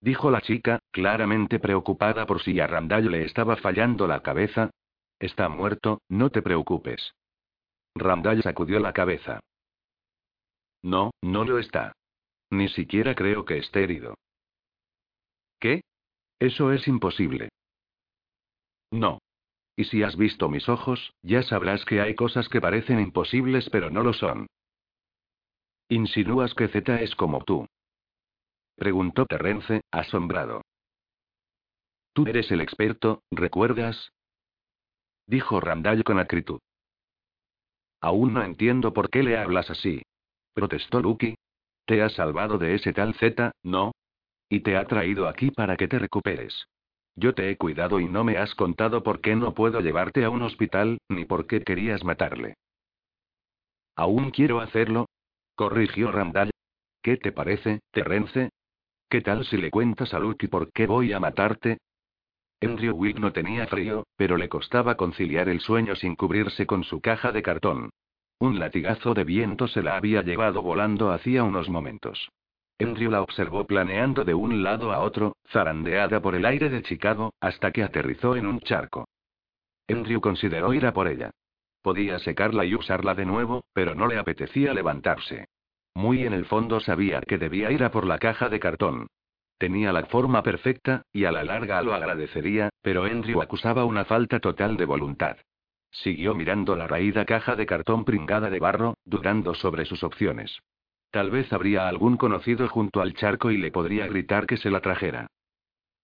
Dijo la chica, claramente preocupada por si a Randall le estaba fallando la cabeza. Está muerto, no te preocupes. Randall sacudió la cabeza. No, no lo está. Ni siquiera creo que esté herido. ¿Qué? Eso es imposible. No. Y si has visto mis ojos, ya sabrás que hay cosas que parecen imposibles pero no lo son. ¿Insinúas que Z es como tú? Preguntó Terrence, asombrado. Tú eres el experto, ¿recuerdas? Dijo Randall con acritud. Aún no entiendo por qué le hablas así. Protestó Lucky. Te has salvado de ese tal Z, ¿no? Y te ha traído aquí para que te recuperes. Yo te he cuidado y no me has contado por qué no puedo llevarte a un hospital, ni por qué querías matarle. ¿Aún quiero hacerlo? Corrigió Randall. ¿Qué te parece, Terrence? ¿Qué tal si le cuentas a Lucky por qué voy a matarte? Andrew Wick no tenía frío, pero le costaba conciliar el sueño sin cubrirse con su caja de cartón. Un latigazo de viento se la había llevado volando hacía unos momentos. Andrew la observó planeando de un lado a otro, zarandeada por el aire de Chicago, hasta que aterrizó en un charco. Andrew consideró ir a por ella. Podía secarla y usarla de nuevo, pero no le apetecía levantarse. Muy en el fondo sabía que debía ir a por la caja de cartón. Tenía la forma perfecta, y a la larga lo agradecería, pero Andrew acusaba una falta total de voluntad. Siguió mirando la raída caja de cartón pringada de barro, dudando sobre sus opciones. Tal vez habría algún conocido junto al charco y le podría gritar que se la trajera.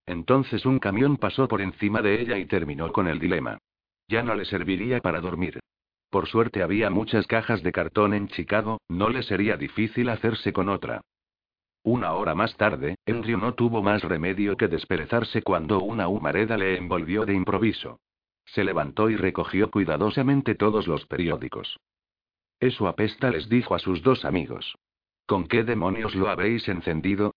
Entonces un camión pasó por encima de ella y terminó con el dilema. Ya no le serviría para dormir. Por suerte había muchas cajas de cartón en Chicago, no le sería difícil hacerse con otra. Una hora más tarde, Andrew no tuvo más remedio que desperezarse cuando una humareda le envolvió de improviso. Se levantó y recogió cuidadosamente todos los periódicos. Eso apesta, les dijo a sus dos amigos. ¿Con qué demonios lo habréis encendido?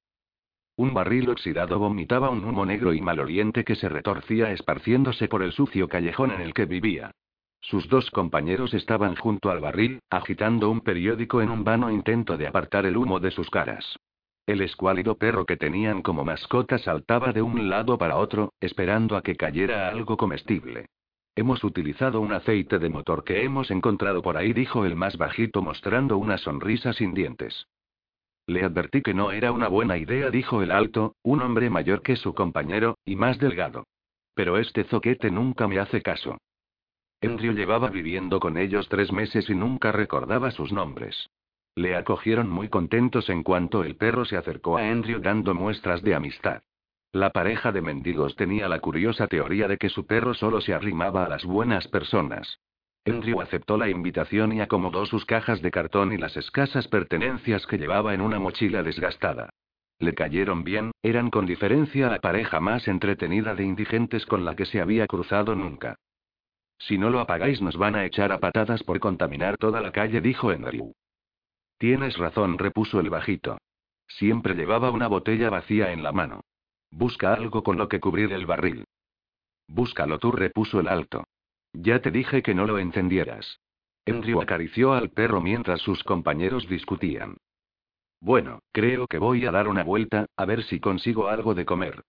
Un barril oxidado vomitaba un humo negro y maloliente que se retorcía esparciéndose por el sucio callejón en el que vivía. Sus dos compañeros estaban junto al barril, agitando un periódico en un vano intento de apartar el humo de sus caras. El escuálido perro que tenían como mascota saltaba de un lado para otro, esperando a que cayera algo comestible. Hemos utilizado un aceite de motor que hemos encontrado por ahí, dijo el más bajito mostrando una sonrisa sin dientes. Le advertí que no era una buena idea, dijo el alto, un hombre mayor que su compañero, y más delgado. Pero este zoquete nunca me hace caso. Andrew llevaba viviendo con ellos tres meses y nunca recordaba sus nombres. Le acogieron muy contentos en cuanto el perro se acercó a Andrew dando muestras de amistad. La pareja de mendigos tenía la curiosa teoría de que su perro solo se arrimaba a las buenas personas. Andrew aceptó la invitación y acomodó sus cajas de cartón y las escasas pertenencias que llevaba en una mochila desgastada. Le cayeron bien, eran con diferencia la pareja más entretenida de indigentes con la que se había cruzado nunca. Si no lo apagáis nos van a echar a patadas por contaminar toda la calle, dijo Andrew. Tienes razón, repuso el bajito. Siempre llevaba una botella vacía en la mano. Busca algo con lo que cubrir el barril. Búscalo tú, repuso el alto. Ya te dije que no lo encendieras. Andrew acarició al perro mientras sus compañeros discutían. Bueno, creo que voy a dar una vuelta, a ver si consigo algo de comer.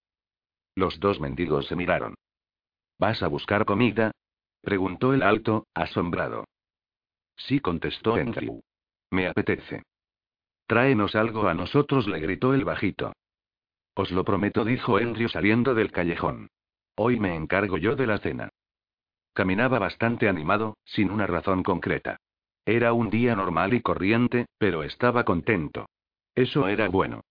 Los dos mendigos se miraron. ¿Vas a buscar comida? preguntó el alto, asombrado. Sí, contestó Andrew. Me apetece. Tráenos algo a nosotros, le gritó el bajito. Os lo prometo, dijo Andrew saliendo del callejón. Hoy me encargo yo de la cena. Caminaba bastante animado, sin una razón concreta. Era un día normal y corriente, pero estaba contento. Eso era bueno.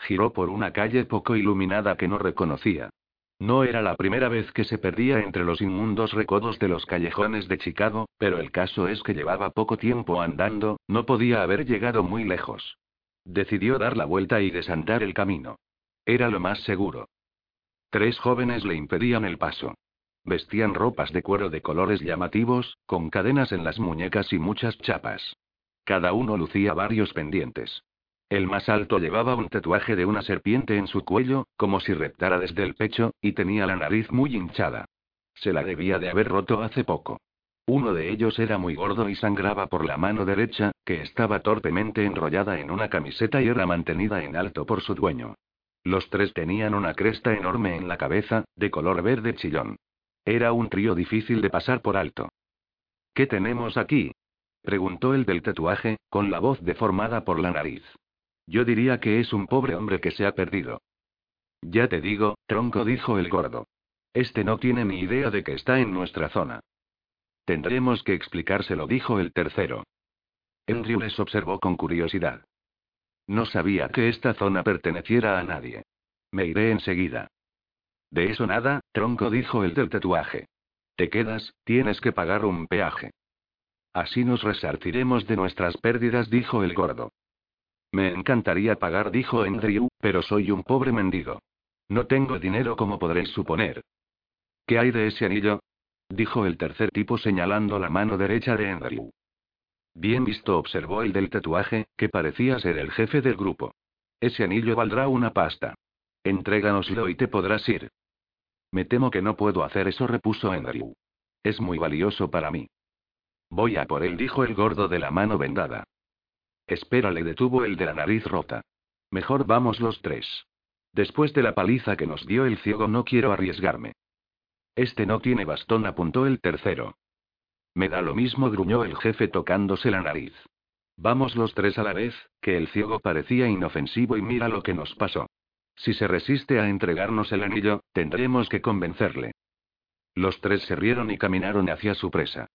Giró por una calle poco iluminada que no reconocía. No era la primera vez que se perdía entre los inmundos recodos de los callejones de Chicago, pero el caso es que llevaba poco tiempo andando, no podía haber llegado muy lejos. Decidió dar la vuelta y desandar el camino. Era lo más seguro. Tres jóvenes le impedían el paso. Vestían ropas de cuero de colores llamativos, con cadenas en las muñecas y muchas chapas. Cada uno lucía varios pendientes. El más alto llevaba un tatuaje de una serpiente en su cuello, como si reptara desde el pecho, y tenía la nariz muy hinchada. Se la debía de haber roto hace poco. Uno de ellos era muy gordo y sangraba por la mano derecha, que estaba torpemente enrollada en una camiseta y era mantenida en alto por su dueño. Los tres tenían una cresta enorme en la cabeza, de color verde chillón. Era un trío difícil de pasar por alto. ¿Qué tenemos aquí? Preguntó el del tatuaje, con la voz deformada por la nariz. Yo diría que es un pobre hombre que se ha perdido. Ya te digo, tronco, dijo el gordo. Este no tiene ni idea de que está en nuestra zona. Tendremos que explicárselo, dijo el tercero. Andrew les observó con curiosidad. No sabía que esta zona perteneciera a nadie. Me iré enseguida. De eso nada, tronco, dijo el del tatuaje. Te quedas, tienes que pagar un peaje. Así nos resarciremos de nuestras pérdidas, dijo el gordo. Me encantaría pagar, dijo Andrew, pero soy un pobre mendigo. No tengo dinero como podréis suponer. ¿Qué hay de ese anillo? dijo el tercer tipo señalando la mano derecha de Andrew. Bien visto, observó el del tatuaje, que parecía ser el jefe del grupo. Ese anillo valdrá una pasta. Entréganoslo y te podrás ir. Me temo que no puedo hacer eso, repuso Andrew. Es muy valioso para mí. Voy a por él, dijo el gordo de la mano vendada. Espera, le detuvo el de la nariz rota. Mejor vamos los tres. Después de la paliza que nos dio el ciego, no quiero arriesgarme. Este no tiene bastón, apuntó el tercero. Me da lo mismo, gruñó el jefe tocándose la nariz. Vamos los tres a la vez, que el ciego parecía inofensivo y mira lo que nos pasó. Si se resiste a entregarnos el anillo, tendremos que convencerle. Los tres se rieron y caminaron hacia su presa.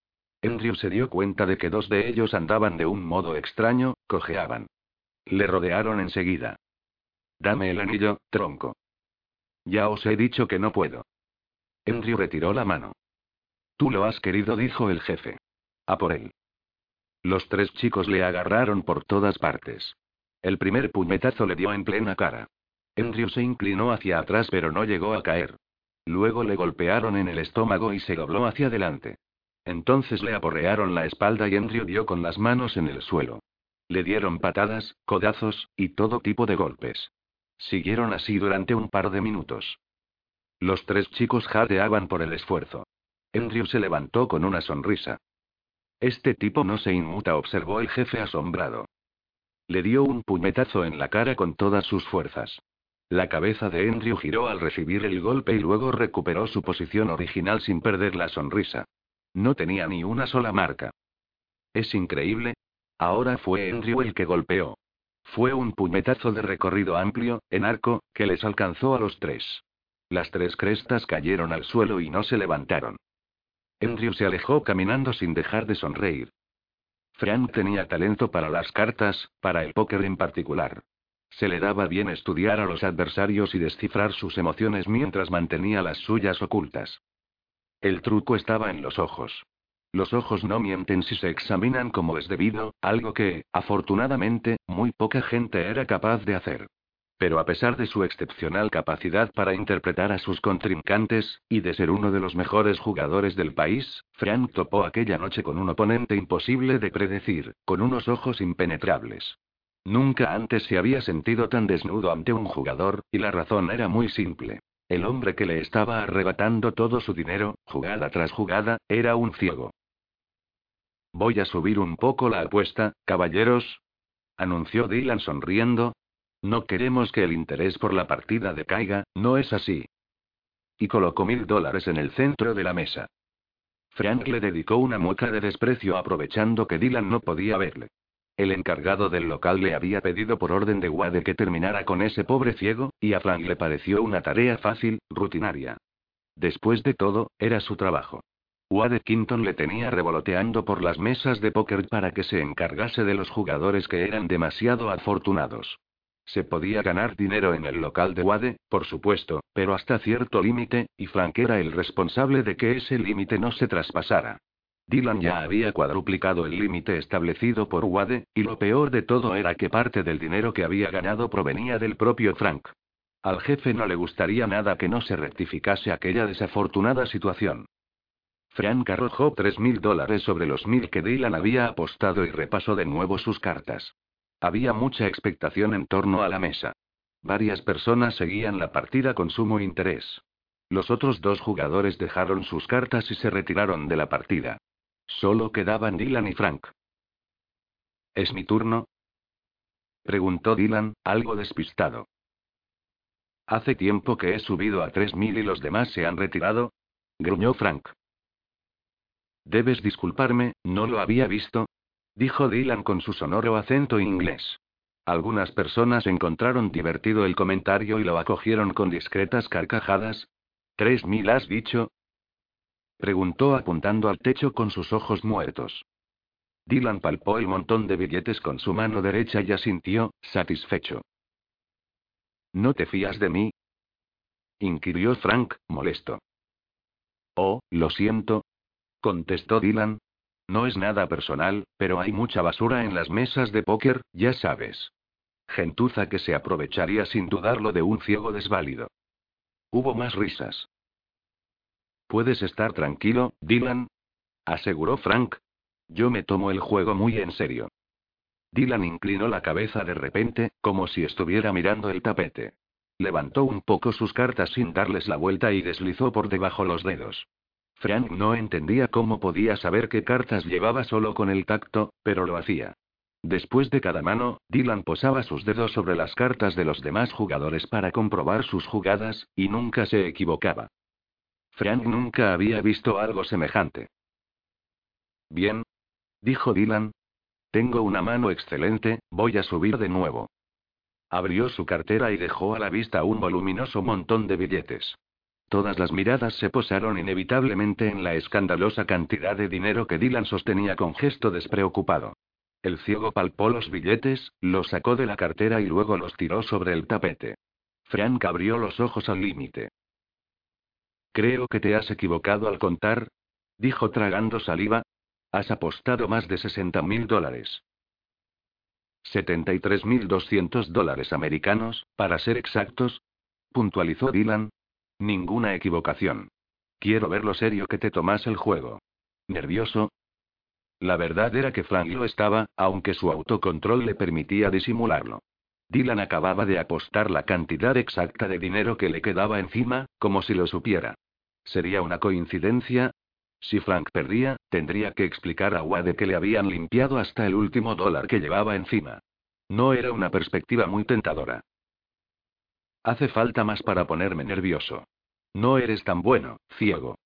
Andrew se dio cuenta de que dos de ellos andaban de un modo extraño, cojeaban. Le rodearon enseguida. Dame el anillo, tronco. Ya os he dicho que no puedo. Andrew retiró la mano. Tú lo has querido, dijo el jefe. A por él. Los tres chicos le agarraron por todas partes. El primer puñetazo le dio en plena cara. Andrew se inclinó hacia atrás pero no llegó a caer. Luego le golpearon en el estómago y se dobló hacia adelante. Entonces le aporrearon la espalda y Andrew dio con las manos en el suelo. Le dieron patadas, codazos, y todo tipo de golpes. Siguieron así durante un par de minutos. Los tres chicos jadeaban por el esfuerzo. Andrew se levantó con una sonrisa. Este tipo no se inmuta, observó el jefe asombrado. Le dio un puñetazo en la cara con todas sus fuerzas. La cabeza de Andrew giró al recibir el golpe y luego recuperó su posición original sin perder la sonrisa. No tenía ni una sola marca. Es increíble. Ahora fue Andrew el que golpeó. Fue un puñetazo de recorrido amplio, en arco, que les alcanzó a los tres. Las tres crestas cayeron al suelo y no se levantaron. Andrew se alejó caminando sin dejar de sonreír. Frank tenía talento para las cartas, para el póker en particular. Se le daba bien estudiar a los adversarios y descifrar sus emociones mientras mantenía las suyas ocultas. El truco estaba en los ojos. Los ojos no mienten si se examinan como es debido, algo que, afortunadamente, muy poca gente era capaz de hacer. Pero a pesar de su excepcional capacidad para interpretar a sus contrincantes, y de ser uno de los mejores jugadores del país, Frank topó aquella noche con un oponente imposible de predecir, con unos ojos impenetrables. Nunca antes se había sentido tan desnudo ante un jugador, y la razón era muy simple. El hombre que le estaba arrebatando todo su dinero, jugada tras jugada, era un ciego. Voy a subir un poco la apuesta, caballeros, anunció Dylan sonriendo. No queremos que el interés por la partida decaiga, ¿no es así? Y colocó mil dólares en el centro de la mesa. Frank le dedicó una mueca de desprecio aprovechando que Dylan no podía verle. El encargado del local le había pedido por orden de Wade que terminara con ese pobre ciego, y a Frank le pareció una tarea fácil, rutinaria. Después de todo, era su trabajo. Wade Quinton le tenía revoloteando por las mesas de póker para que se encargase de los jugadores que eran demasiado afortunados. Se podía ganar dinero en el local de Wade, por supuesto, pero hasta cierto límite, y Frank era el responsable de que ese límite no se traspasara. Dylan ya había cuadruplicado el límite establecido por Wade, y lo peor de todo era que parte del dinero que había ganado provenía del propio Frank. Al jefe no le gustaría nada que no se rectificase aquella desafortunada situación. Frank arrojó tres mil dólares sobre los mil que Dylan había apostado y repasó de nuevo sus cartas. Había mucha expectación en torno a la mesa. Varias personas seguían la partida con sumo interés. Los otros dos jugadores dejaron sus cartas y se retiraron de la partida. Solo quedaban Dylan y Frank. ¿Es mi turno? Preguntó Dylan, algo despistado. Hace tiempo que he subido a 3000 y los demás se han retirado. Gruñó Frank. Debes disculparme, no lo había visto. dijo Dylan con su sonoro acento inglés. Algunas personas encontraron divertido el comentario y lo acogieron con discretas carcajadas. ¿Tres mil has dicho? Preguntó apuntando al techo con sus ojos muertos. Dylan palpó el montón de billetes con su mano derecha y asintió, satisfecho. ¿No te fías de mí? inquirió Frank, molesto. Oh, lo siento. contestó Dylan. No es nada personal, pero hay mucha basura en las mesas de póker, ya sabes. Gentuza que se aprovecharía sin dudarlo de un ciego desválido. Hubo más risas. Puedes estar tranquilo, Dylan, aseguró Frank. Yo me tomo el juego muy en serio. Dylan inclinó la cabeza de repente, como si estuviera mirando el tapete. Levantó un poco sus cartas sin darles la vuelta y deslizó por debajo los dedos. Frank no entendía cómo podía saber qué cartas llevaba solo con el tacto, pero lo hacía. Después de cada mano, Dylan posaba sus dedos sobre las cartas de los demás jugadores para comprobar sus jugadas, y nunca se equivocaba. Frank nunca había visto algo semejante. Bien. Dijo Dylan. Tengo una mano excelente, voy a subir de nuevo. Abrió su cartera y dejó a la vista un voluminoso montón de billetes. Todas las miradas se posaron inevitablemente en la escandalosa cantidad de dinero que Dylan sostenía con gesto despreocupado. El ciego palpó los billetes, los sacó de la cartera y luego los tiró sobre el tapete. Frank abrió los ojos al límite. Creo que te has equivocado al contar, dijo tragando saliva. Has apostado más de 60 mil dólares. 73.200 dólares americanos, para ser exactos, puntualizó Dylan, Ninguna equivocación. Quiero ver lo serio que te tomas el juego. ¿Nervioso? La verdad era que Frank lo estaba, aunque su autocontrol le permitía disimularlo. Dylan acababa de apostar la cantidad exacta de dinero que le quedaba encima, como si lo supiera. ¿Sería una coincidencia? Si Frank perdía, tendría que explicar a Wade que le habían limpiado hasta el último dólar que llevaba encima. No era una perspectiva muy tentadora. Hace falta más para ponerme nervioso. No eres tan bueno, ciego.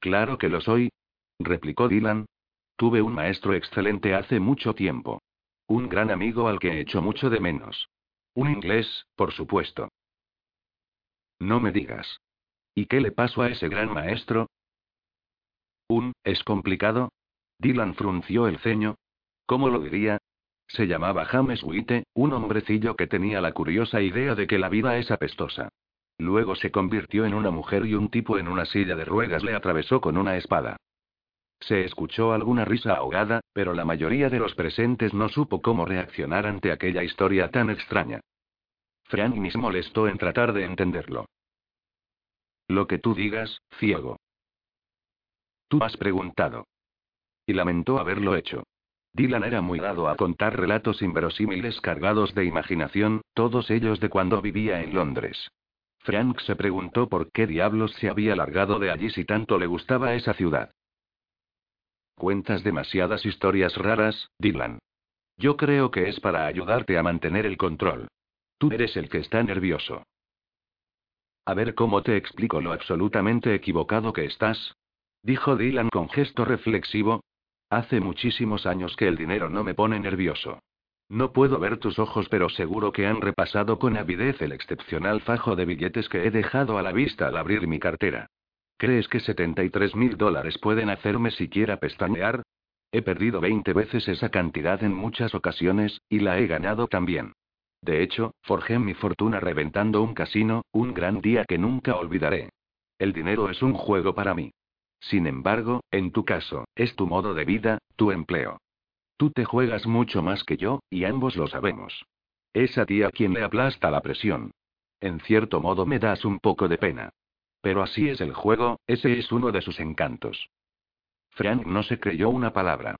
Claro que lo soy, replicó Dylan. Tuve un maestro excelente hace mucho tiempo. Un gran amigo al que he hecho mucho de menos. Un inglés, por supuesto. No me digas. ¿Y qué le pasó a ese gran maestro? Un, ¿es complicado? Dylan frunció el ceño. ¿Cómo lo diría? Se llamaba James Witte, un hombrecillo que tenía la curiosa idea de que la vida es apestosa. Luego se convirtió en una mujer y un tipo en una silla de ruedas le atravesó con una espada. Se escuchó alguna risa ahogada, pero la mayoría de los presentes no supo cómo reaccionar ante aquella historia tan extraña. Frank se molestó en tratar de entenderlo. Lo que tú digas, ciego. Tú has preguntado. Y lamentó haberlo hecho. Dylan era muy dado a contar relatos inverosímiles cargados de imaginación, todos ellos de cuando vivía en Londres. Frank se preguntó por qué diablos se había largado de allí si tanto le gustaba esa ciudad. Cuentas demasiadas historias raras, Dylan. Yo creo que es para ayudarte a mantener el control. Tú eres el que está nervioso. A ver cómo te explico lo absolutamente equivocado que estás. Dijo Dylan con gesto reflexivo, Hace muchísimos años que el dinero no me pone nervioso. No puedo ver tus ojos, pero seguro que han repasado con avidez el excepcional fajo de billetes que he dejado a la vista al abrir mi cartera. ¿Crees que 73 mil dólares pueden hacerme siquiera pestañear? He perdido 20 veces esa cantidad en muchas ocasiones, y la he ganado también. De hecho, forjé mi fortuna reventando un casino, un gran día que nunca olvidaré. El dinero es un juego para mí. Sin embargo, en tu caso, es tu modo de vida, tu empleo. Tú te juegas mucho más que yo, y ambos lo sabemos. Es a ti a quien le aplasta la presión. En cierto modo me das un poco de pena. Pero así es el juego, ese es uno de sus encantos. Frank no se creyó una palabra.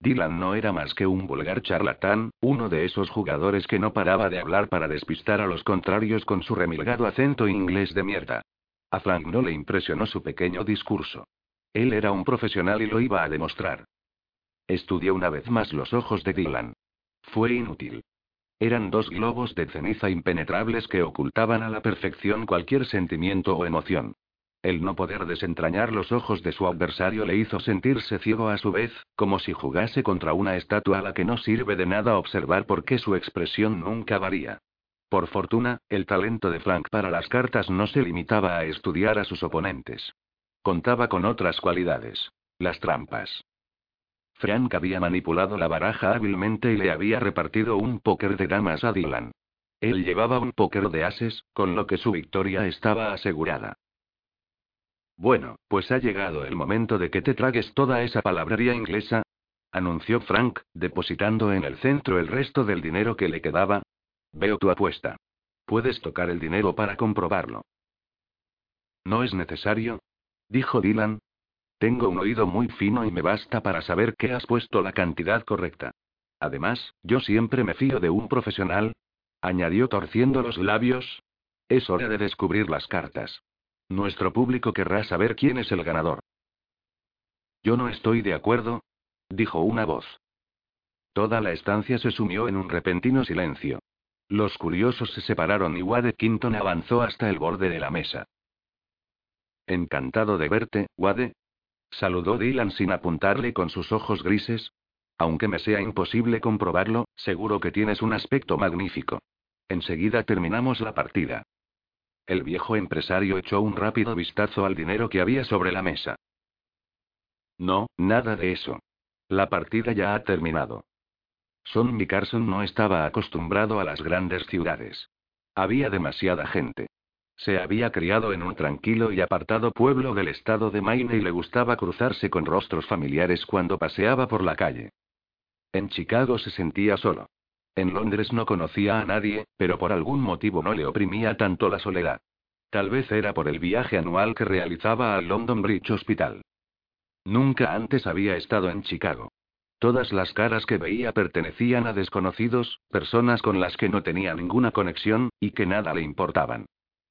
Dylan no era más que un vulgar charlatán, uno de esos jugadores que no paraba de hablar para despistar a los contrarios con su remilgado acento inglés de mierda. A Frank no le impresionó su pequeño discurso. Él era un profesional y lo iba a demostrar. Estudió una vez más los ojos de Dylan. Fue inútil. Eran dos globos de ceniza impenetrables que ocultaban a la perfección cualquier sentimiento o emoción. El no poder desentrañar los ojos de su adversario le hizo sentirse ciego a su vez, como si jugase contra una estatua a la que no sirve de nada observar porque su expresión nunca varía. Por fortuna, el talento de Frank para las cartas no se limitaba a estudiar a sus oponentes. Contaba con otras cualidades. Las trampas. Frank había manipulado la baraja hábilmente y le había repartido un póker de damas a Dylan. Él llevaba un póker de ases, con lo que su victoria estaba asegurada. Bueno, pues ha llegado el momento de que te tragues toda esa palabrería inglesa, anunció Frank, depositando en el centro el resto del dinero que le quedaba. Veo tu apuesta. Puedes tocar el dinero para comprobarlo. No es necesario, dijo Dylan. Tengo un oído muy fino y me basta para saber que has puesto la cantidad correcta. Además, yo siempre me fío de un profesional, añadió torciendo los labios. Es hora de descubrir las cartas. Nuestro público querrá saber quién es el ganador. Yo no estoy de acuerdo, dijo una voz. Toda la estancia se sumió en un repentino silencio. Los curiosos se separaron y Wade Quinton avanzó hasta el borde de la mesa. Encantado de verte, Wade. Saludó Dylan sin apuntarle con sus ojos grises. Aunque me sea imposible comprobarlo, seguro que tienes un aspecto magnífico. Enseguida terminamos la partida. El viejo empresario echó un rápido vistazo al dinero que había sobre la mesa. No, nada de eso. La partida ya ha terminado. Son Carson no estaba acostumbrado a las grandes ciudades. Había demasiada gente. Se había criado en un tranquilo y apartado pueblo del estado de Maine y le gustaba cruzarse con rostros familiares cuando paseaba por la calle. En Chicago se sentía solo. En Londres no conocía a nadie, pero por algún motivo no le oprimía tanto la soledad. Tal vez era por el viaje anual que realizaba al London Bridge Hospital. Nunca antes había estado en Chicago. Todas las caras que veía pertenecían a desconocidos, personas con las que no tenía ninguna conexión, y que nada le importaban.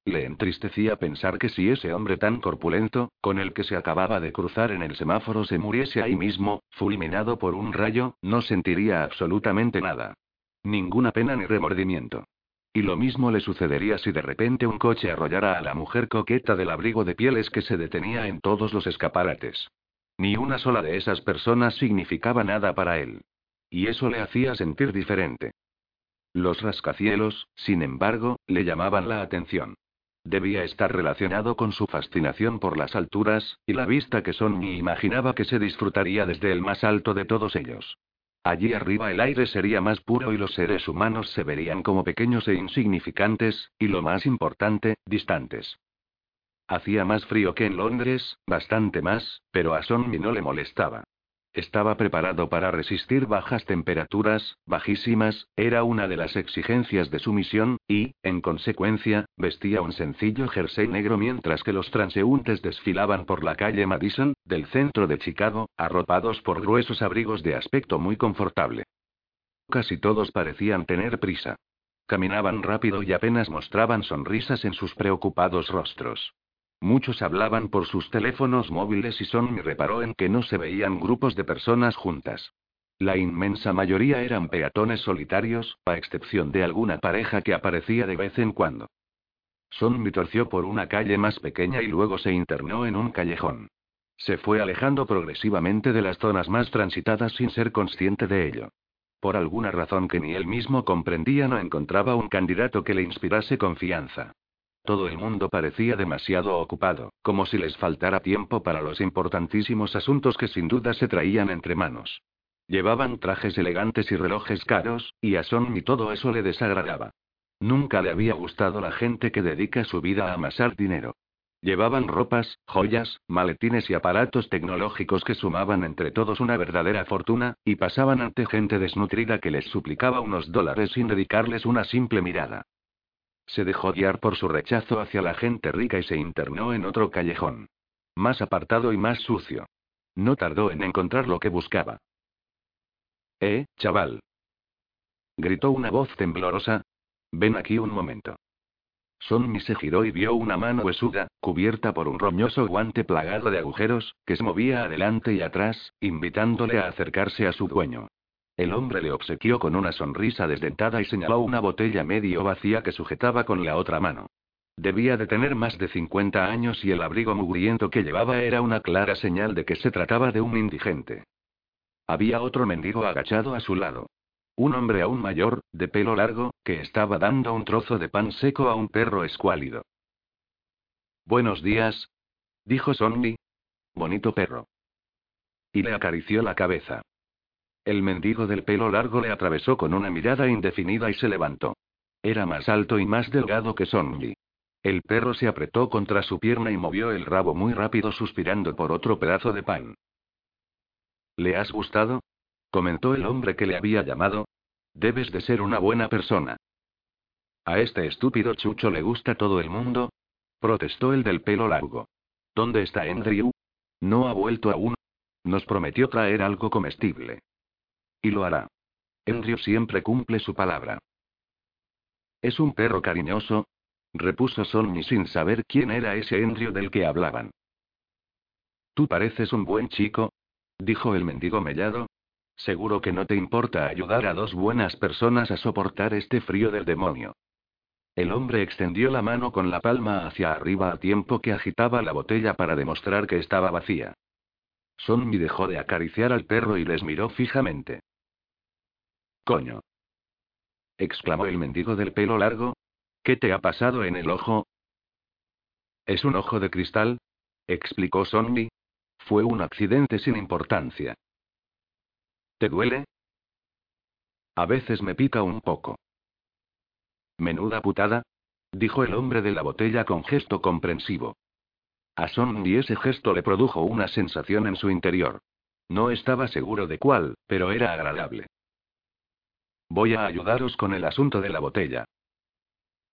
Le entristecía pensar que si ese hombre tan corpulento, con el que se acababa de cruzar en el semáforo, se muriese ahí mismo, fulminado por un rayo, no sentiría absolutamente nada. Ninguna pena ni remordimiento. Y lo mismo le sucedería si de repente un coche arrollara a la mujer coqueta del abrigo de pieles que se detenía en todos los escaparates. Ni una sola de esas personas significaba nada para él. Y eso le hacía sentir diferente. Los rascacielos, sin embargo, le llamaban la atención. Debía estar relacionado con su fascinación por las alturas, y la vista que Sonny imaginaba que se disfrutaría desde el más alto de todos ellos. Allí arriba el aire sería más puro y los seres humanos se verían como pequeños e insignificantes, y lo más importante, distantes. Hacía más frío que en Londres, bastante más, pero a Sonny no le molestaba. Estaba preparado para resistir bajas temperaturas, bajísimas, era una de las exigencias de su misión, y, en consecuencia, vestía un sencillo jersey negro mientras que los transeúntes desfilaban por la calle Madison, del centro de Chicago, arropados por gruesos abrigos de aspecto muy confortable. Casi todos parecían tener prisa. Caminaban rápido y apenas mostraban sonrisas en sus preocupados rostros. Muchos hablaban por sus teléfonos móviles y Sonny reparó en que no se veían grupos de personas juntas. La inmensa mayoría eran peatones solitarios, a excepción de alguna pareja que aparecía de vez en cuando. Sonny torció por una calle más pequeña y luego se internó en un callejón. Se fue alejando progresivamente de las zonas más transitadas sin ser consciente de ello. Por alguna razón que ni él mismo comprendía no encontraba un candidato que le inspirase confianza. Todo el mundo parecía demasiado ocupado, como si les faltara tiempo para los importantísimos asuntos que sin duda se traían entre manos. Llevaban trajes elegantes y relojes caros, y a Son todo eso le desagradaba. Nunca le había gustado la gente que dedica su vida a amasar dinero. Llevaban ropas, joyas, maletines y aparatos tecnológicos que sumaban entre todos una verdadera fortuna, y pasaban ante gente desnutrida que les suplicaba unos dólares sin dedicarles una simple mirada. Se dejó guiar por su rechazo hacia la gente rica y se internó en otro callejón. Más apartado y más sucio. No tardó en encontrar lo que buscaba. Eh, chaval. Gritó una voz temblorosa. Ven aquí un momento. Sonny se giró y vio una mano huesuda, cubierta por un roñoso guante plagado de agujeros, que se movía adelante y atrás, invitándole a acercarse a su dueño. El hombre le obsequió con una sonrisa desdentada y señaló una botella medio vacía que sujetaba con la otra mano. Debía de tener más de 50 años y el abrigo mugriento que llevaba era una clara señal de que se trataba de un indigente. Había otro mendigo agachado a su lado. Un hombre aún mayor, de pelo largo, que estaba dando un trozo de pan seco a un perro escuálido. Buenos días, dijo Sonny. Bonito perro. Y le acarició la cabeza. El mendigo del pelo largo le atravesó con una mirada indefinida y se levantó. Era más alto y más delgado que Sonny. El perro se apretó contra su pierna y movió el rabo muy rápido suspirando por otro pedazo de pan. ¿Le has gustado? comentó el hombre que le había llamado. Debes de ser una buena persona. A este estúpido chucho le gusta todo el mundo, protestó el del pelo largo. ¿Dónde está Andrew? No ha vuelto aún. Nos prometió traer algo comestible. Y lo hará. Andrew siempre cumple su palabra. Es un perro cariñoso, repuso Sonny sin saber quién era ese Andrew del que hablaban. Tú pareces un buen chico, dijo el mendigo mellado. Seguro que no te importa ayudar a dos buenas personas a soportar este frío del demonio. El hombre extendió la mano con la palma hacia arriba a tiempo que agitaba la botella para demostrar que estaba vacía. Sonny dejó de acariciar al perro y les miró fijamente. Coño. exclamó el mendigo del pelo largo, ¿Qué te ha pasado en el ojo? Es un ojo de cristal, explicó Sonny. Fue un accidente sin importancia. ¿Te duele? A veces me pica un poco. Menuda putada, dijo el hombre de la botella con gesto comprensivo. A Sonny ese gesto le produjo una sensación en su interior. No estaba seguro de cuál, pero era agradable. Voy a ayudaros con el asunto de la botella.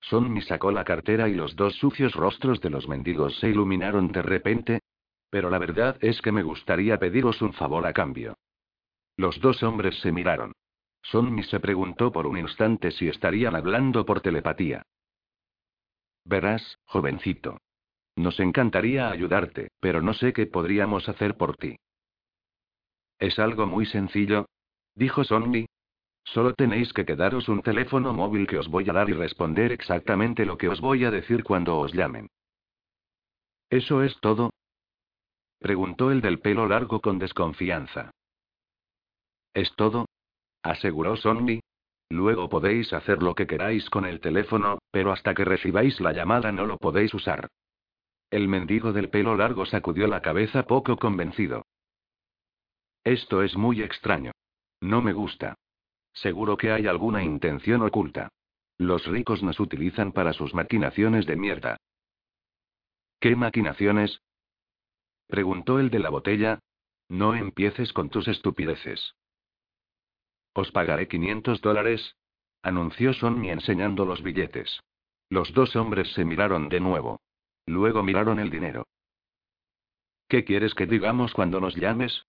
Sonny sacó la cartera y los dos sucios rostros de los mendigos se iluminaron de repente. Pero la verdad es que me gustaría pediros un favor a cambio. Los dos hombres se miraron. Sonny se preguntó por un instante si estarían hablando por telepatía. Verás, jovencito. Nos encantaría ayudarte, pero no sé qué podríamos hacer por ti. Es algo muy sencillo, dijo Sonny, Solo tenéis que quedaros un teléfono móvil que os voy a dar y responder exactamente lo que os voy a decir cuando os llamen. ¿Eso es todo? Preguntó el del pelo largo con desconfianza. ¿Es todo? aseguró Sonny. Luego podéis hacer lo que queráis con el teléfono, pero hasta que recibáis la llamada no lo podéis usar. El mendigo del pelo largo sacudió la cabeza poco convencido. Esto es muy extraño. No me gusta. Seguro que hay alguna intención oculta. Los ricos nos utilizan para sus maquinaciones de mierda. ¿Qué maquinaciones? Preguntó el de la botella. No empieces con tus estupideces. Os pagaré 500 dólares, anunció Sonny enseñando los billetes. Los dos hombres se miraron de nuevo. Luego miraron el dinero. ¿Qué quieres que digamos cuando nos llames?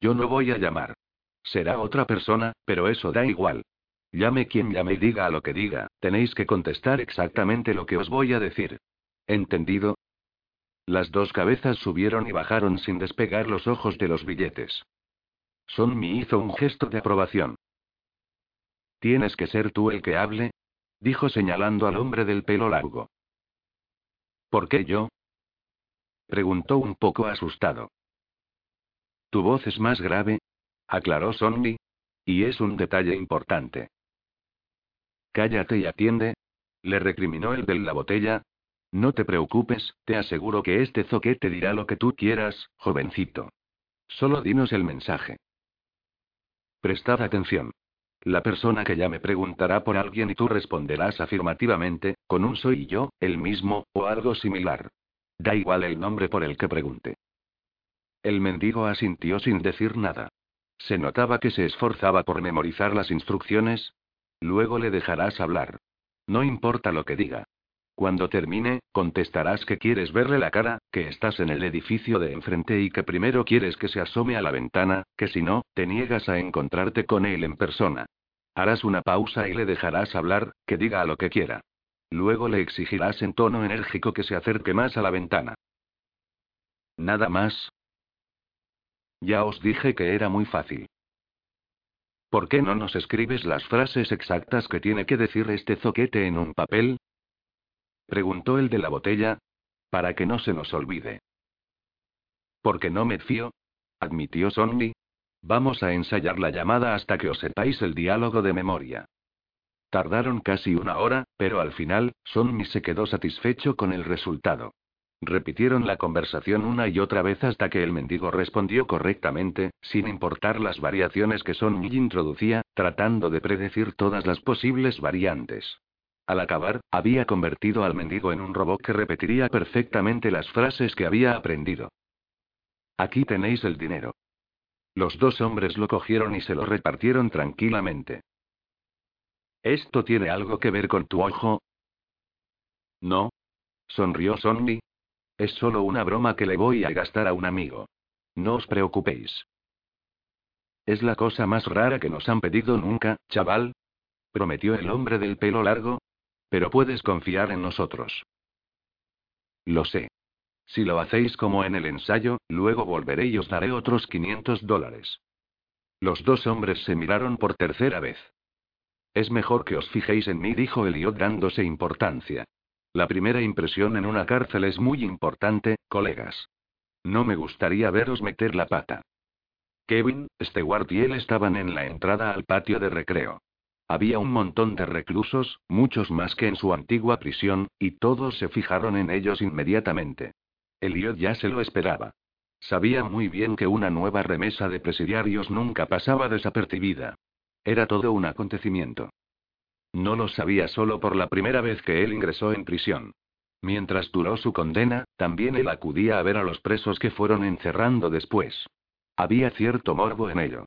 Yo no voy a llamar. Será otra persona, pero eso da igual. Llame quien llame y diga lo que diga, tenéis que contestar exactamente lo que os voy a decir. ¿Entendido? Las dos cabezas subieron y bajaron sin despegar los ojos de los billetes. Sonmi hizo un gesto de aprobación. Tienes que ser tú el que hable, dijo señalando al hombre del pelo largo. ¿Por qué yo? preguntó un poco asustado. Tu voz es más grave, aclaró Sonny. Y es un detalle importante. Cállate y atiende, le recriminó el de la botella. No te preocupes, te aseguro que este zoquete dirá lo que tú quieras, jovencito. Solo dinos el mensaje. Prestad atención. La persona que llame preguntará por alguien y tú responderás afirmativamente, con un soy yo, el mismo, o algo similar. Da igual el nombre por el que pregunte. El mendigo asintió sin decir nada. Se notaba que se esforzaba por memorizar las instrucciones. Luego le dejarás hablar. No importa lo que diga. Cuando termine, contestarás que quieres verle la cara, que estás en el edificio de enfrente y que primero quieres que se asome a la ventana, que si no, te niegas a encontrarte con él en persona. Harás una pausa y le dejarás hablar, que diga lo que quiera. Luego le exigirás en tono enérgico que se acerque más a la ventana. Nada más, ya os dije que era muy fácil. ¿Por qué no nos escribes las frases exactas que tiene que decir este zoquete en un papel? Preguntó el de la botella. Para que no se nos olvide. Porque no me fío, admitió Sonny. Vamos a ensayar la llamada hasta que os sepáis el diálogo de memoria. Tardaron casi una hora, pero al final, Sonny se quedó satisfecho con el resultado. Repitieron la conversación una y otra vez hasta que el mendigo respondió correctamente, sin importar las variaciones que Sonny introducía, tratando de predecir todas las posibles variantes. Al acabar, había convertido al mendigo en un robot que repetiría perfectamente las frases que había aprendido. Aquí tenéis el dinero. Los dos hombres lo cogieron y se lo repartieron tranquilamente. ¿Esto tiene algo que ver con tu ojo? No. Sonrió Sonny. Es solo una broma que le voy a gastar a un amigo. No os preocupéis. Es la cosa más rara que nos han pedido nunca, chaval. Prometió el hombre del pelo largo, pero puedes confiar en nosotros. Lo sé. Si lo hacéis como en el ensayo, luego volveré y os daré otros 500 dólares. Los dos hombres se miraron por tercera vez. Es mejor que os fijéis en mí, dijo Eliot dándose importancia. La primera impresión en una cárcel es muy importante, colegas. No me gustaría veros meter la pata. Kevin, Stewart y él estaban en la entrada al patio de recreo. Había un montón de reclusos, muchos más que en su antigua prisión, y todos se fijaron en ellos inmediatamente. Elliot ya se lo esperaba. Sabía muy bien que una nueva remesa de presidiarios nunca pasaba desapercibida. Era todo un acontecimiento. No lo sabía solo por la primera vez que él ingresó en prisión. Mientras duró su condena, también él acudía a ver a los presos que fueron encerrando después. Había cierto morbo en ello.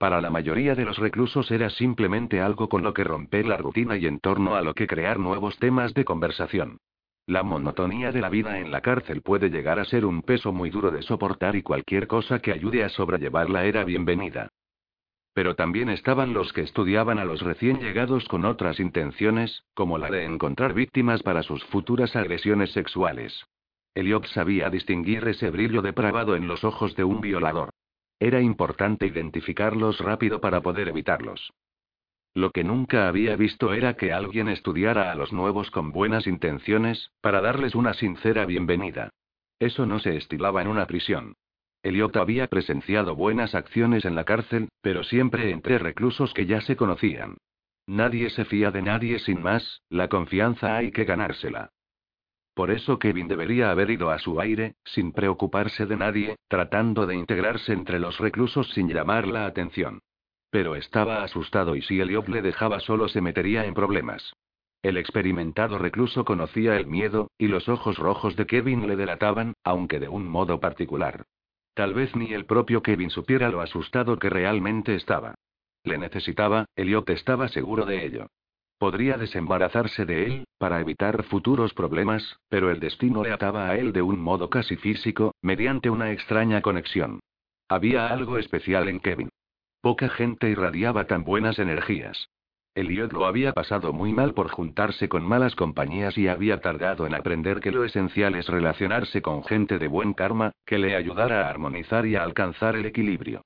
Para la mayoría de los reclusos era simplemente algo con lo que romper la rutina y en torno a lo que crear nuevos temas de conversación. La monotonía de la vida en la cárcel puede llegar a ser un peso muy duro de soportar y cualquier cosa que ayude a sobrellevarla era bienvenida. Pero también estaban los que estudiaban a los recién llegados con otras intenciones, como la de encontrar víctimas para sus futuras agresiones sexuales. Eliot sabía distinguir ese brillo depravado en los ojos de un violador. Era importante identificarlos rápido para poder evitarlos. Lo que nunca había visto era que alguien estudiara a los nuevos con buenas intenciones, para darles una sincera bienvenida. Eso no se estilaba en una prisión. Eliot había presenciado buenas acciones en la cárcel, pero siempre entre reclusos que ya se conocían. Nadie se fía de nadie sin más, la confianza hay que ganársela. Por eso Kevin debería haber ido a su aire, sin preocuparse de nadie, tratando de integrarse entre los reclusos sin llamar la atención. Pero estaba asustado y si Eliot le dejaba solo se metería en problemas. El experimentado recluso conocía el miedo, y los ojos rojos de Kevin le delataban, aunque de un modo particular. Tal vez ni el propio Kevin supiera lo asustado que realmente estaba. Le necesitaba, Eliot estaba seguro de ello. Podría desembarazarse de él, para evitar futuros problemas, pero el destino le ataba a él de un modo casi físico, mediante una extraña conexión. Había algo especial en Kevin. Poca gente irradiaba tan buenas energías. Elliot lo había pasado muy mal por juntarse con malas compañías y había tardado en aprender que lo esencial es relacionarse con gente de buen karma, que le ayudara a armonizar y a alcanzar el equilibrio.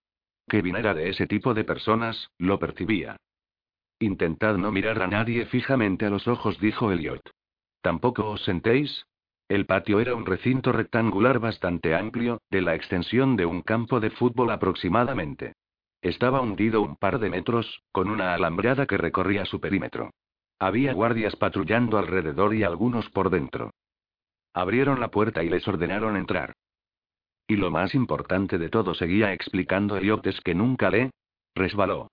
Kevin era de ese tipo de personas, lo percibía. Intentad no mirar a nadie fijamente a los ojos, dijo Elliot. ¿Tampoco os sentéis? El patio era un recinto rectangular bastante amplio, de la extensión de un campo de fútbol aproximadamente. Estaba hundido un par de metros, con una alambrada que recorría su perímetro. Había guardias patrullando alrededor y algunos por dentro. Abrieron la puerta y les ordenaron entrar. Y lo más importante de todo seguía explicando Elliot es que nunca le resbaló.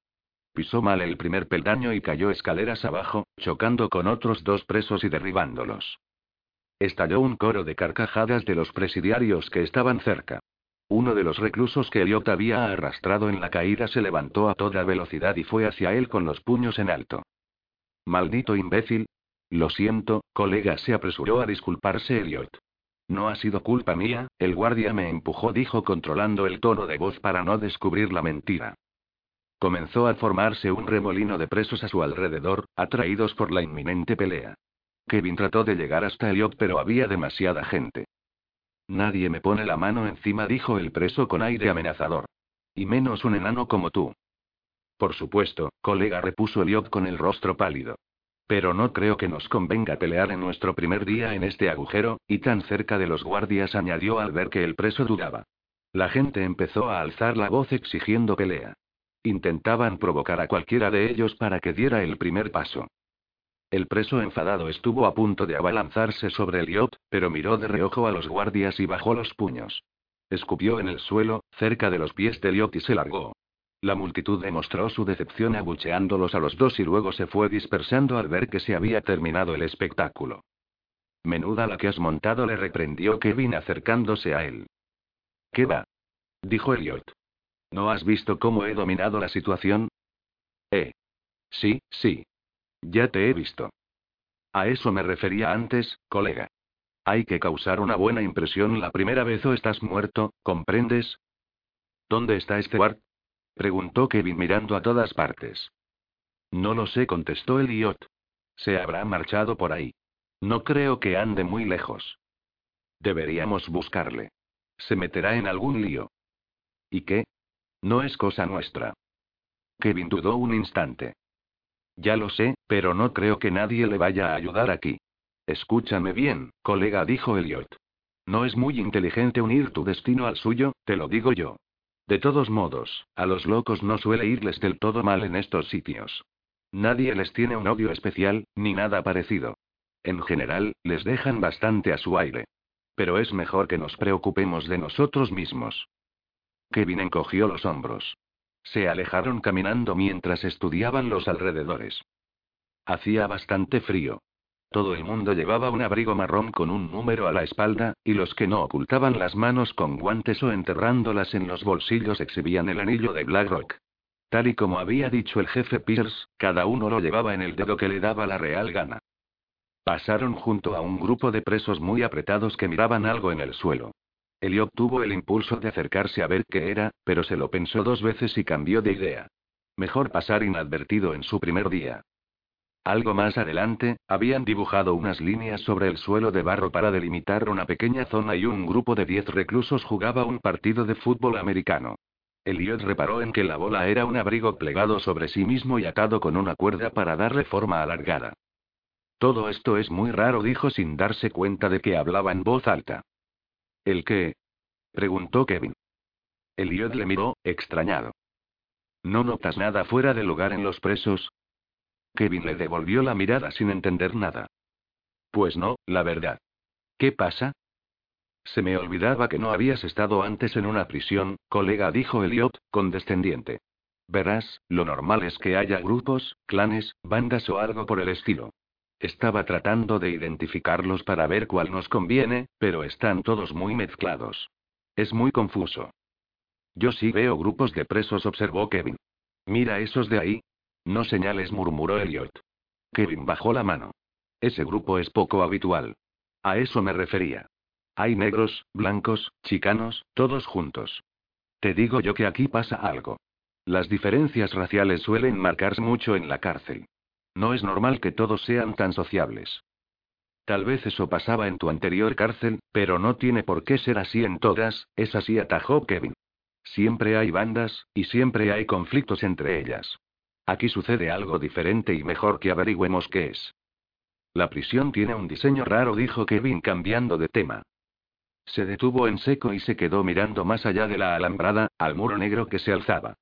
Pisó mal el primer peldaño y cayó escaleras abajo, chocando con otros dos presos y derribándolos. Estalló un coro de carcajadas de los presidiarios que estaban cerca. Uno de los reclusos que Eliot había arrastrado en la caída se levantó a toda velocidad y fue hacia él con los puños en alto. Maldito imbécil. Lo siento, colega, se apresuró a disculparse Eliot. No ha sido culpa mía, el guardia me empujó, dijo controlando el tono de voz para no descubrir la mentira. Comenzó a formarse un remolino de presos a su alrededor, atraídos por la inminente pelea. Kevin trató de llegar hasta Eliot, pero había demasiada gente. Nadie me pone la mano encima, dijo el preso con aire amenazador. Y menos un enano como tú. Por supuesto, colega, repuso Eliot con el rostro pálido. pero no creo que nos convenga pelear en nuestro primer día en este agujero, y tan cerca de los guardias añadió al ver que el preso dudaba. La gente empezó a alzar la voz exigiendo pelea. Intentaban provocar a cualquiera de ellos para que diera el primer paso. El preso enfadado estuvo a punto de abalanzarse sobre el pero miró de reojo a los guardias y bajó los puños. Escupió en el suelo, cerca de los pies del yacht y se largó. La multitud demostró su decepción abucheándolos a los dos y luego se fue dispersando al ver que se había terminado el espectáculo. Menuda la que has montado, le reprendió Kevin acercándose a él. ¿Qué va? dijo Elliot. ¿No has visto cómo he dominado la situación? Eh. Sí, sí. Ya te he visto. A eso me refería antes, colega. Hay que causar una buena impresión la primera vez o estás muerto, ¿comprendes? ¿Dónde está Stewart? preguntó Kevin mirando a todas partes. No lo sé, contestó Elliot. Se habrá marchado por ahí. No creo que ande muy lejos. Deberíamos buscarle. Se meterá en algún lío. ¿Y qué? No es cosa nuestra. Kevin dudó un instante. Ya lo sé, pero no creo que nadie le vaya a ayudar aquí. Escúchame bien, colega, dijo Elliot. No es muy inteligente unir tu destino al suyo, te lo digo yo. De todos modos, a los locos no suele irles del todo mal en estos sitios. Nadie les tiene un odio especial, ni nada parecido. En general, les dejan bastante a su aire. Pero es mejor que nos preocupemos de nosotros mismos. Kevin encogió los hombros. Se alejaron caminando mientras estudiaban los alrededores. Hacía bastante frío. Todo el mundo llevaba un abrigo marrón con un número a la espalda, y los que no ocultaban las manos con guantes o enterrándolas en los bolsillos exhibían el anillo de Blackrock. Tal y como había dicho el jefe Pierce, cada uno lo llevaba en el dedo que le daba la real gana. Pasaron junto a un grupo de presos muy apretados que miraban algo en el suelo. Eliot tuvo el impulso de acercarse a ver qué era, pero se lo pensó dos veces y cambió de idea. Mejor pasar inadvertido en su primer día. Algo más adelante, habían dibujado unas líneas sobre el suelo de barro para delimitar una pequeña zona y un grupo de diez reclusos jugaba un partido de fútbol americano. Eliot reparó en que la bola era un abrigo plegado sobre sí mismo y atado con una cuerda para darle forma alargada. Todo esto es muy raro, dijo sin darse cuenta de que hablaba en voz alta. ¿El qué? preguntó Kevin. Elliot le miró, extrañado. ¿No notas nada fuera de lugar en los presos? Kevin le devolvió la mirada sin entender nada. Pues no, la verdad. ¿Qué pasa? Se me olvidaba que no habías estado antes en una prisión, colega, dijo Elliot, condescendiente. Verás, lo normal es que haya grupos, clanes, bandas o algo por el estilo. Estaba tratando de identificarlos para ver cuál nos conviene, pero están todos muy mezclados. Es muy confuso. Yo sí veo grupos de presos, observó Kevin. Mira esos de ahí. No señales, murmuró Elliot. Kevin bajó la mano. Ese grupo es poco habitual. A eso me refería. Hay negros, blancos, chicanos, todos juntos. Te digo yo que aquí pasa algo. Las diferencias raciales suelen marcarse mucho en la cárcel. No es normal que todos sean tan sociables. Tal vez eso pasaba en tu anterior cárcel, pero no tiene por qué ser así en todas, es así, atajó Kevin. Siempre hay bandas, y siempre hay conflictos entre ellas. Aquí sucede algo diferente y mejor que averigüemos qué es. La prisión tiene un diseño raro, dijo Kevin cambiando de tema. Se detuvo en seco y se quedó mirando más allá de la alambrada, al muro negro que se alzaba.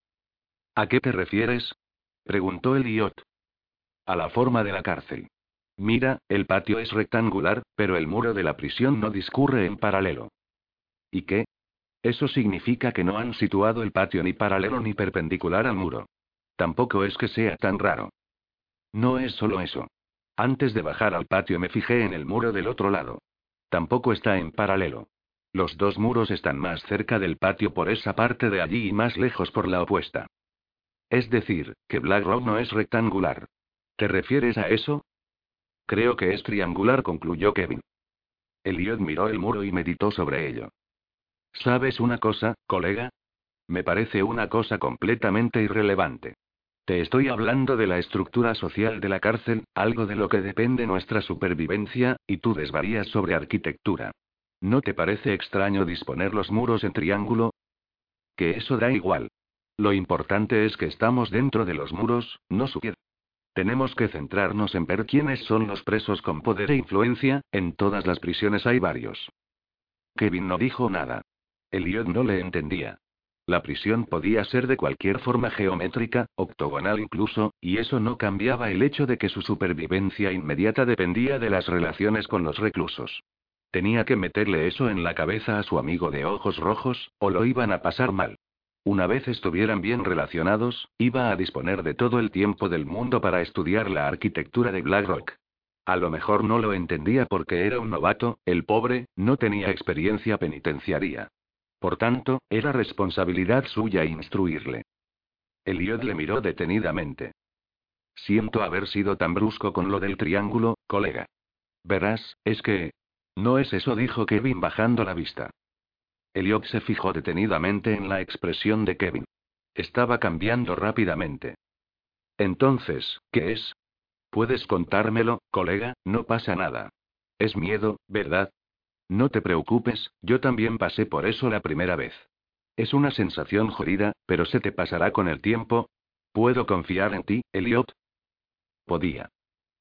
¿A qué te refieres? preguntó Eliot. A la forma de la cárcel. Mira, el patio es rectangular, pero el muro de la prisión no discurre en paralelo. ¿Y qué? Eso significa que no han situado el patio ni paralelo ni perpendicular al muro. Tampoco es que sea tan raro. No es solo eso. Antes de bajar al patio me fijé en el muro del otro lado. Tampoco está en paralelo. Los dos muros están más cerca del patio por esa parte de allí y más lejos por la opuesta. Es decir, que Black Rock no es rectangular. ¿Te refieres a eso? Creo que es triangular, concluyó Kevin. Elliot miró el muro y meditó sobre ello. ¿Sabes una cosa, colega? Me parece una cosa completamente irrelevante. Te estoy hablando de la estructura social de la cárcel, algo de lo que depende nuestra supervivencia, y tú desvarías sobre arquitectura. ¿No te parece extraño disponer los muros en triángulo? Que eso da igual. Lo importante es que estamos dentro de los muros, no su Tenemos que centrarnos en ver quiénes son los presos con poder e influencia, en todas las prisiones hay varios. Kevin no dijo nada. Elliot no le entendía. La prisión podía ser de cualquier forma geométrica, octogonal incluso, y eso no cambiaba el hecho de que su supervivencia inmediata dependía de las relaciones con los reclusos. Tenía que meterle eso en la cabeza a su amigo de ojos rojos, o lo iban a pasar mal. Una vez estuvieran bien relacionados, iba a disponer de todo el tiempo del mundo para estudiar la arquitectura de Blackrock. A lo mejor no lo entendía porque era un novato, el pobre, no tenía experiencia penitenciaria. Por tanto, era responsabilidad suya instruirle. Elliot le miró detenidamente. Siento haber sido tan brusco con lo del triángulo, colega. Verás, es que... No es eso, dijo Kevin bajando la vista. Elliot se fijó detenidamente en la expresión de Kevin. Estaba cambiando rápidamente. Entonces, ¿qué es? Puedes contármelo, colega, no pasa nada. Es miedo, ¿verdad? No te preocupes, yo también pasé por eso la primera vez. Es una sensación jodida, pero se te pasará con el tiempo. ¿Puedo confiar en ti, Elliot? Podía.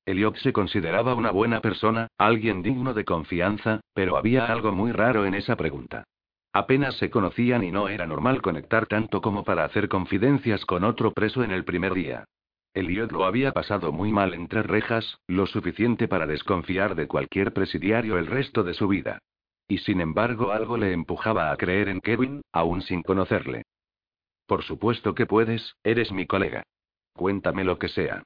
Elliot se consideraba una buena persona, alguien digno de confianza, pero había algo muy raro en esa pregunta. Apenas se conocían y no era normal conectar tanto como para hacer confidencias con otro preso en el primer día. Elliot lo había pasado muy mal entre rejas, lo suficiente para desconfiar de cualquier presidiario el resto de su vida. Y sin embargo algo le empujaba a creer en Kevin, aún sin conocerle. Por supuesto que puedes, eres mi colega. Cuéntame lo que sea.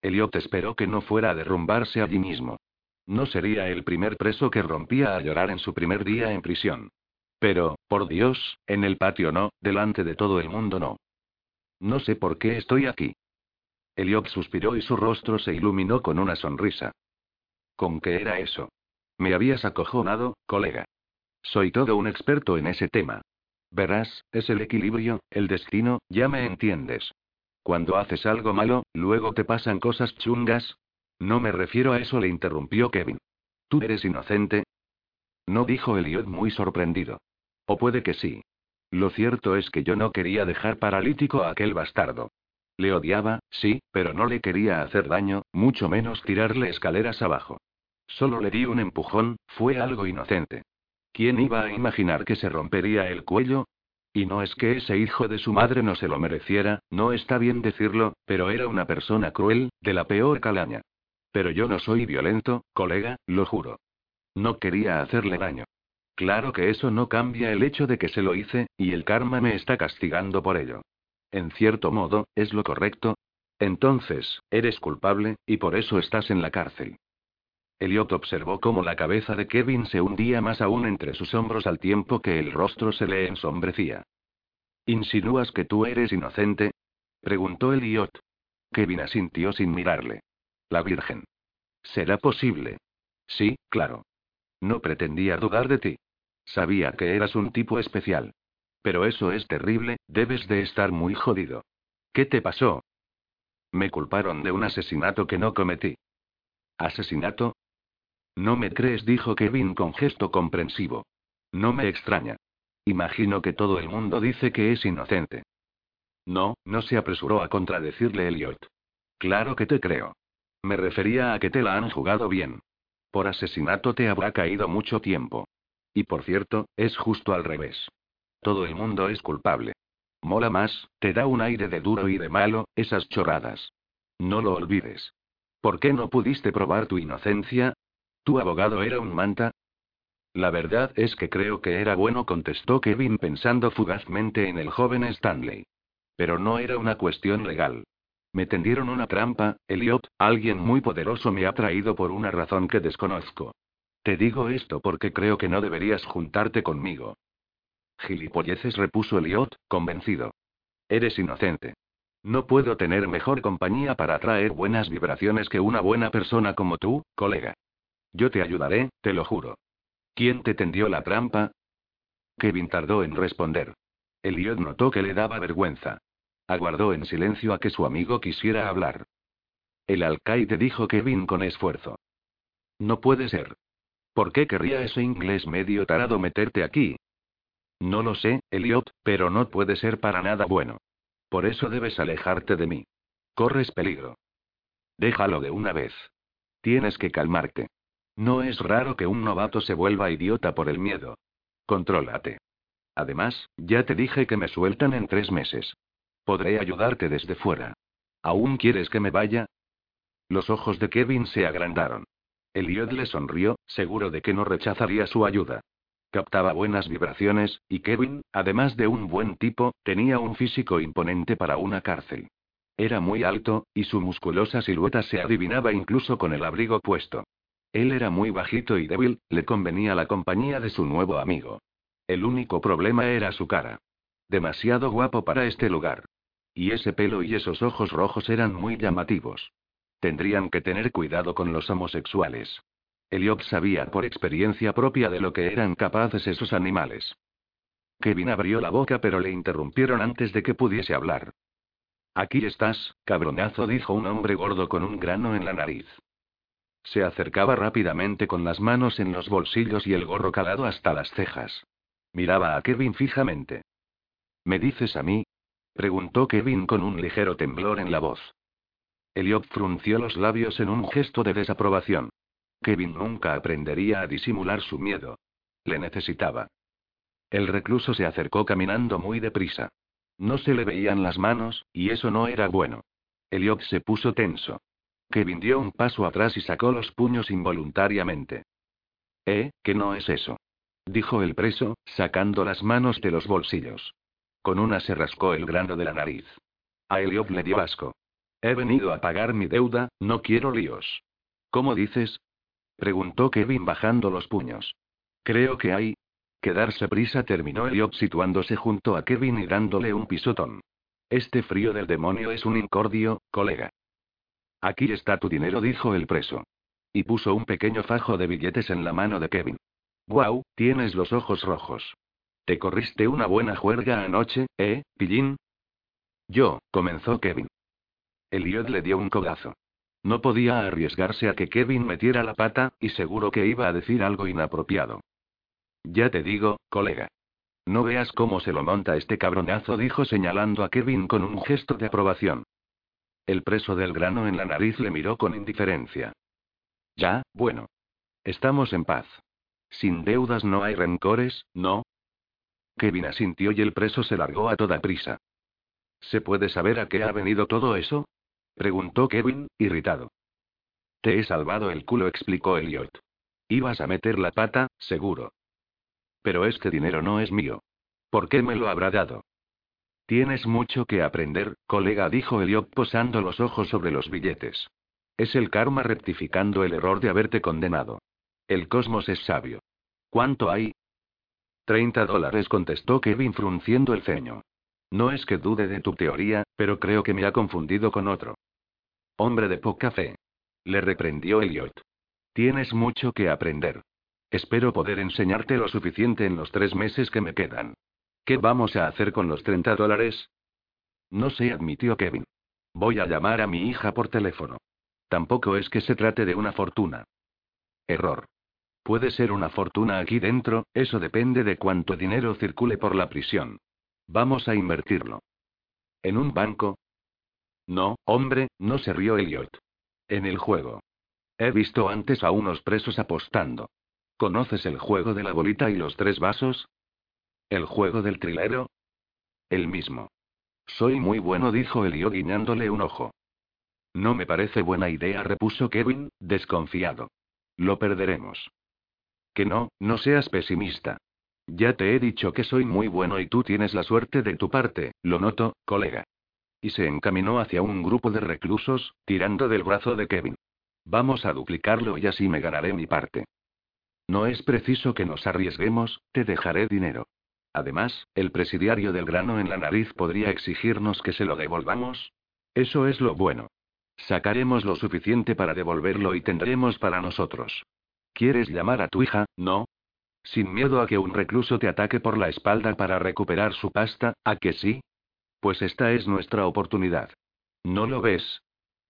Elliot esperó que no fuera a derrumbarse allí mismo. No sería el primer preso que rompía a llorar en su primer día en prisión. Pero, por Dios, en el patio no, delante de todo el mundo no. No sé por qué estoy aquí. Elliot suspiró y su rostro se iluminó con una sonrisa. ¿Con qué era eso? Me habías acojonado, colega. Soy todo un experto en ese tema. Verás, es el equilibrio, el destino, ya me entiendes. Cuando haces algo malo, luego te pasan cosas chungas. No me refiero a eso, le interrumpió Kevin. ¿Tú eres inocente? No dijo Elliot muy sorprendido. O puede que sí. Lo cierto es que yo no quería dejar paralítico a aquel bastardo. Le odiaba, sí, pero no le quería hacer daño, mucho menos tirarle escaleras abajo. Solo le di un empujón, fue algo inocente. ¿Quién iba a imaginar que se rompería el cuello? Y no es que ese hijo de su madre no se lo mereciera, no está bien decirlo, pero era una persona cruel, de la peor calaña. Pero yo no soy violento, colega, lo juro. No quería hacerle daño. Claro que eso no cambia el hecho de que se lo hice, y el karma me está castigando por ello. En cierto modo, es lo correcto. Entonces, eres culpable, y por eso estás en la cárcel. Elliot observó cómo la cabeza de Kevin se hundía más aún entre sus hombros al tiempo que el rostro se le ensombrecía. ¿Insinúas que tú eres inocente? preguntó Elliot. Kevin asintió sin mirarle. La Virgen. ¿Será posible? Sí, claro. No pretendía dudar de ti. Sabía que eras un tipo especial. Pero eso es terrible, debes de estar muy jodido. ¿Qué te pasó? Me culparon de un asesinato que no cometí. ¿Asesinato? No me crees, dijo Kevin con gesto comprensivo. No me extraña. Imagino que todo el mundo dice que es inocente. No, no se apresuró a contradecirle Elliot. Claro que te creo. Me refería a que te la han jugado bien. Por asesinato te habrá caído mucho tiempo. Y por cierto, es justo al revés. Todo el mundo es culpable. Mola más, te da un aire de duro y de malo, esas chorradas. No lo olvides. ¿Por qué no pudiste probar tu inocencia? ¿Tu abogado era un manta? La verdad es que creo que era bueno, contestó Kevin pensando fugazmente en el joven Stanley. Pero no era una cuestión legal. Me tendieron una trampa, Elliot, alguien muy poderoso me ha traído por una razón que desconozco. Te digo esto porque creo que no deberías juntarte conmigo. Gilipolleces repuso Elliot, convencido. Eres inocente. No puedo tener mejor compañía para traer buenas vibraciones que una buena persona como tú, colega. Yo te ayudaré, te lo juro. ¿Quién te tendió la trampa? Kevin tardó en responder. Elliot notó que le daba vergüenza. Aguardó en silencio a que su amigo quisiera hablar. El alcaide dijo Kevin con esfuerzo. No puede ser. ¿Por qué querría ese inglés medio tarado meterte aquí? No lo sé, Elliot, pero no puede ser para nada bueno. Por eso debes alejarte de mí. Corres peligro. Déjalo de una vez. Tienes que calmarte. No es raro que un novato se vuelva idiota por el miedo. Contrólate. Además, ya te dije que me sueltan en tres meses. Podré ayudarte desde fuera. ¿Aún quieres que me vaya? Los ojos de Kevin se agrandaron. Elliot le sonrió, seguro de que no rechazaría su ayuda. Captaba buenas vibraciones, y Kevin, además de un buen tipo, tenía un físico imponente para una cárcel. Era muy alto, y su musculosa silueta se adivinaba incluso con el abrigo puesto. Él era muy bajito y débil, le convenía la compañía de su nuevo amigo. El único problema era su cara. Demasiado guapo para este lugar. Y ese pelo y esos ojos rojos eran muy llamativos. Tendrían que tener cuidado con los homosexuales. Eliot sabía por experiencia propia de lo que eran capaces esos animales. Kevin abrió la boca pero le interrumpieron antes de que pudiese hablar. Aquí estás, cabronazo, dijo un hombre gordo con un grano en la nariz. Se acercaba rápidamente con las manos en los bolsillos y el gorro calado hasta las cejas. Miraba a Kevin fijamente. ¿Me dices a mí? preguntó Kevin con un ligero temblor en la voz. Eliot frunció los labios en un gesto de desaprobación. Kevin nunca aprendería a disimular su miedo. Le necesitaba. El recluso se acercó caminando muy deprisa. No se le veían las manos, y eso no era bueno. Eliot se puso tenso. Kevin dio un paso atrás y sacó los puños involuntariamente. ¿Eh? ¿Qué no es eso? dijo el preso, sacando las manos de los bolsillos. Con una se rascó el grano de la nariz. A Eliot le dio asco. He venido a pagar mi deuda, no quiero líos. ¿Cómo dices? preguntó Kevin bajando los puños. Creo que hay. Que darse prisa terminó Eliot situándose junto a Kevin y dándole un pisotón. Este frío del demonio es un incordio, colega. Aquí está tu dinero, dijo el preso. Y puso un pequeño fajo de billetes en la mano de Kevin. Guau, tienes los ojos rojos. Te corriste una buena juerga anoche, ¿eh, pillín? Yo, comenzó Kevin. Elliot le dio un codazo. No podía arriesgarse a que Kevin metiera la pata, y seguro que iba a decir algo inapropiado. Ya te digo, colega. No veas cómo se lo monta este cabronazo, dijo señalando a Kevin con un gesto de aprobación. El preso del grano en la nariz le miró con indiferencia. Ya, bueno. Estamos en paz. Sin deudas no hay rencores, ¿no? Kevin asintió y el preso se largó a toda prisa. ¿Se puede saber a qué ha venido todo eso? Preguntó Kevin, irritado. Te he salvado el culo, explicó Elliot. Ibas a meter la pata, seguro. Pero este dinero no es mío. ¿Por qué me lo habrá dado? Tienes mucho que aprender, colega, dijo Elliot posando los ojos sobre los billetes. Es el karma rectificando el error de haberte condenado. El cosmos es sabio. ¿Cuánto hay? Treinta dólares, contestó Kevin frunciendo el ceño. No es que dude de tu teoría, pero creo que me ha confundido con otro. Hombre de poca fe. Le reprendió Elliot. Tienes mucho que aprender. Espero poder enseñarte lo suficiente en los tres meses que me quedan. ¿Qué vamos a hacer con los 30 dólares? No sé, admitió Kevin. Voy a llamar a mi hija por teléfono. Tampoco es que se trate de una fortuna. Error. Puede ser una fortuna aquí dentro, eso depende de cuánto dinero circule por la prisión. Vamos a invertirlo. ¿En un banco? No, hombre, no se rió Elliot. En el juego. He visto antes a unos presos apostando. ¿Conoces el juego de la bolita y los tres vasos? ¿El juego del trilero? El mismo. Soy muy bueno, dijo Elliot guiñándole un ojo. No me parece buena idea, repuso Kevin, desconfiado. Lo perderemos. Que no, no seas pesimista. Ya te he dicho que soy muy bueno y tú tienes la suerte de tu parte, lo noto, colega. Y se encaminó hacia un grupo de reclusos, tirando del brazo de Kevin. Vamos a duplicarlo y así me ganaré mi parte. No es preciso que nos arriesguemos, te dejaré dinero. Además, el presidiario del grano en la nariz podría exigirnos que se lo devolvamos. Eso es lo bueno. Sacaremos lo suficiente para devolverlo y tendremos para nosotros. ¿Quieres llamar a tu hija, no? Sin miedo a que un recluso te ataque por la espalda para recuperar su pasta, ¿a que sí? Pues esta es nuestra oportunidad. ¿No lo ves?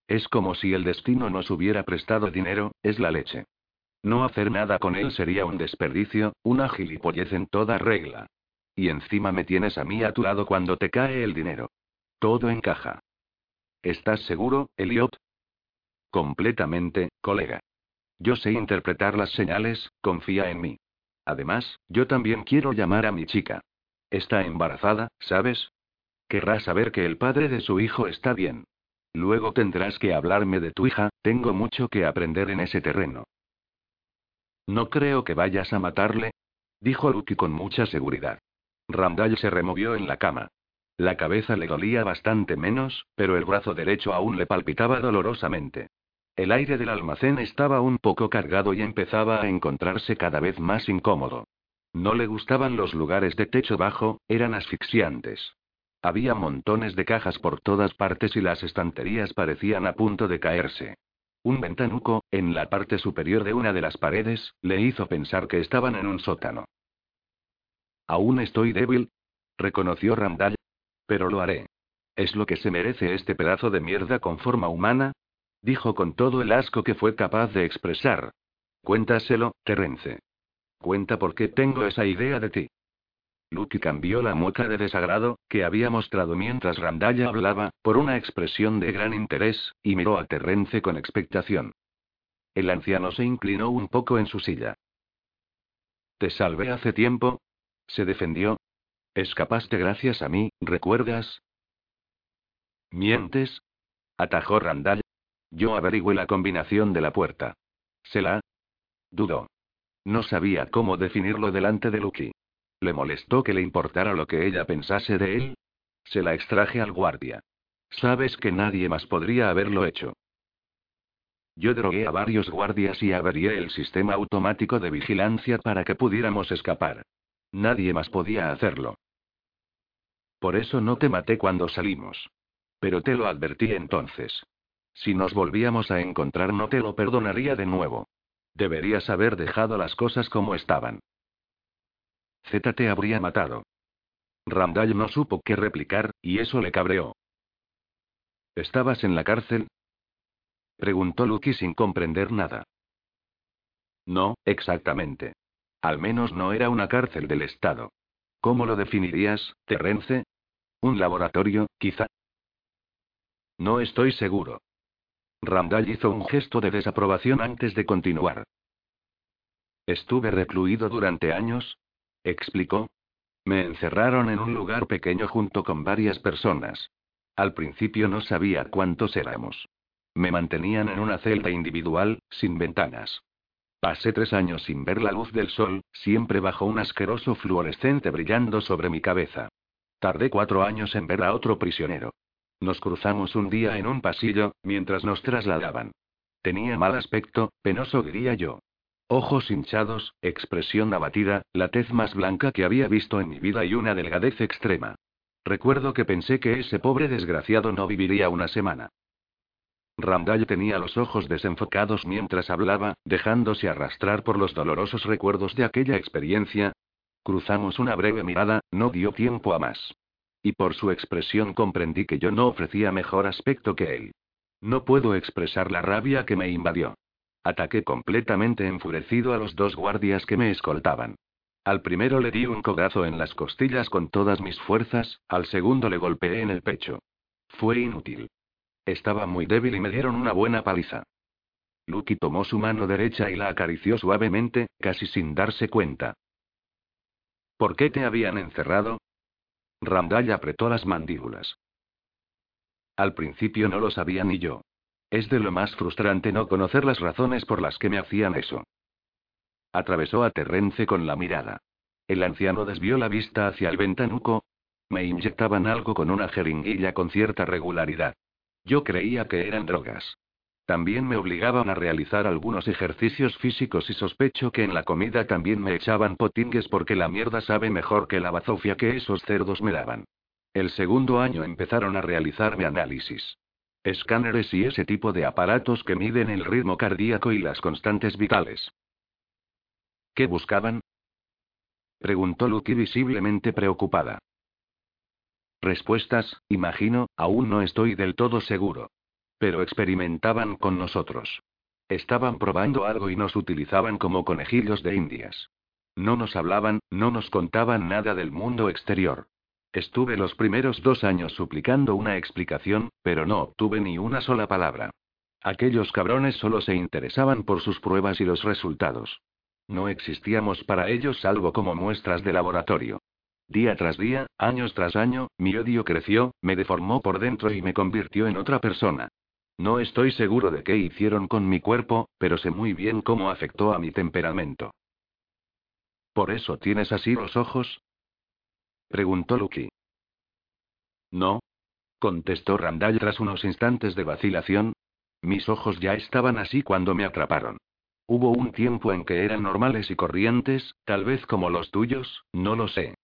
Es como si el destino nos hubiera prestado dinero, es la leche. No hacer nada con él sería un desperdicio, una gilipollez en toda regla. Y encima me tienes a mí a tu lado cuando te cae el dinero. Todo encaja. ¿Estás seguro, Elliot? Completamente, colega. Yo sé interpretar las señales, confía en mí. Además, yo también quiero llamar a mi chica. Está embarazada, ¿sabes? Querrá saber que el padre de su hijo está bien. Luego tendrás que hablarme de tu hija, tengo mucho que aprender en ese terreno. No creo que vayas a matarle, dijo Lucky con mucha seguridad. Randall se removió en la cama. La cabeza le dolía bastante menos, pero el brazo derecho aún le palpitaba dolorosamente. El aire del almacén estaba un poco cargado y empezaba a encontrarse cada vez más incómodo. No le gustaban los lugares de techo bajo, eran asfixiantes. Había montones de cajas por todas partes y las estanterías parecían a punto de caerse. Un ventanuco, en la parte superior de una de las paredes, le hizo pensar que estaban en un sótano. Aún estoy débil, reconoció Randall. Pero lo haré. ¿Es lo que se merece este pedazo de mierda con forma humana? Dijo con todo el asco que fue capaz de expresar. Cuéntaselo, Terence. Cuenta por qué tengo esa idea de ti. Lucky cambió la mueca de desagrado, que había mostrado mientras Randalla hablaba, por una expresión de gran interés, y miró a Terrence con expectación. El anciano se inclinó un poco en su silla. Te salvé hace tiempo. Se defendió. Escapaste gracias a mí, ¿recuerdas? ¿Mientes? Atajó Randall. Yo averigüé la combinación de la puerta. ¿Se la? Dudó. No sabía cómo definirlo delante de Lucky. ¿Le molestó que le importara lo que ella pensase de él? Se la extraje al guardia. Sabes que nadie más podría haberlo hecho. Yo drogué a varios guardias y averié el sistema automático de vigilancia para que pudiéramos escapar. Nadie más podía hacerlo. Por eso no te maté cuando salimos. Pero te lo advertí entonces. Si nos volvíamos a encontrar no te lo perdonaría de nuevo. Deberías haber dejado las cosas como estaban. Z te habría matado. Randall no supo qué replicar, y eso le cabreó. ¿Estabas en la cárcel? Preguntó Lucky sin comprender nada. No, exactamente. Al menos no era una cárcel del Estado. ¿Cómo lo definirías, Terrence? ¿Un laboratorio, quizá? No estoy seguro. Randall hizo un gesto de desaprobación antes de continuar. Estuve recluido durante años, explicó. Me encerraron en un lugar pequeño junto con varias personas. Al principio no sabía cuántos éramos. Me mantenían en una celda individual, sin ventanas. Pasé tres años sin ver la luz del sol, siempre bajo un asqueroso fluorescente brillando sobre mi cabeza. Tardé cuatro años en ver a otro prisionero. Nos cruzamos un día en un pasillo, mientras nos trasladaban. Tenía mal aspecto, penoso diría yo. Ojos hinchados, expresión abatida, la tez más blanca que había visto en mi vida y una delgadez extrema. Recuerdo que pensé que ese pobre desgraciado no viviría una semana. Randall tenía los ojos desenfocados mientras hablaba, dejándose arrastrar por los dolorosos recuerdos de aquella experiencia. Cruzamos una breve mirada, no dio tiempo a más. Y por su expresión comprendí que yo no ofrecía mejor aspecto que él. No puedo expresar la rabia que me invadió. Ataqué completamente enfurecido a los dos guardias que me escoltaban. Al primero le di un codazo en las costillas con todas mis fuerzas, al segundo le golpeé en el pecho. Fue inútil. Estaba muy débil y me dieron una buena paliza. Lucky tomó su mano derecha y la acarició suavemente, casi sin darse cuenta. ¿Por qué te habían encerrado? Randall apretó las mandíbulas. Al principio no lo sabía ni yo. Es de lo más frustrante no conocer las razones por las que me hacían eso. Atravesó a Terrence con la mirada. El anciano desvió la vista hacia el ventanuco. Me inyectaban algo con una jeringuilla con cierta regularidad. Yo creía que eran drogas. También me obligaban a realizar algunos ejercicios físicos y sospecho que en la comida también me echaban potingues porque la mierda sabe mejor que la bazofia que esos cerdos me daban. El segundo año empezaron a realizarme análisis. Escáneres y ese tipo de aparatos que miden el ritmo cardíaco y las constantes vitales. ¿Qué buscaban? Preguntó Lucky visiblemente preocupada. Respuestas, imagino, aún no estoy del todo seguro. Pero experimentaban con nosotros. Estaban probando algo y nos utilizaban como conejillos de indias. No nos hablaban, no nos contaban nada del mundo exterior. Estuve los primeros dos años suplicando una explicación, pero no obtuve ni una sola palabra. Aquellos cabrones solo se interesaban por sus pruebas y los resultados. No existíamos para ellos salvo como muestras de laboratorio. Día tras día, años tras año, mi odio creció, me deformó por dentro y me convirtió en otra persona. No estoy seguro de qué hicieron con mi cuerpo, pero sé muy bien cómo afectó a mi temperamento. ¿Por eso tienes así los ojos? Preguntó Lucky. No, contestó Randall tras unos instantes de vacilación, mis ojos ya estaban así cuando me atraparon. Hubo un tiempo en que eran normales y corrientes, tal vez como los tuyos, no lo sé.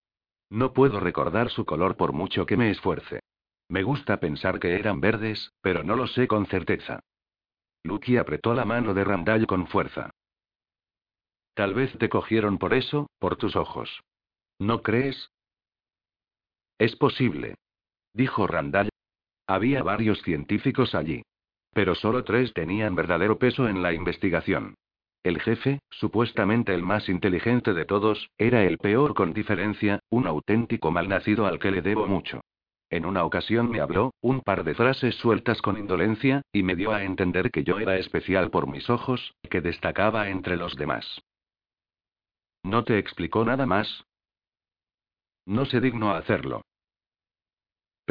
No puedo recordar su color por mucho que me esfuerce. Me gusta pensar que eran verdes, pero no lo sé con certeza. Lucky apretó la mano de Randall con fuerza. Tal vez te cogieron por eso, por tus ojos. ¿No crees? Es posible. Dijo Randall. Había varios científicos allí. Pero solo tres tenían verdadero peso en la investigación. El jefe, supuestamente el más inteligente de todos, era el peor con diferencia, un auténtico malnacido al que le debo mucho. En una ocasión me habló, un par de frases sueltas con indolencia, y me dio a entender que yo era especial por mis ojos, que destacaba entre los demás. ¿No te explicó nada más? No se dignó hacerlo.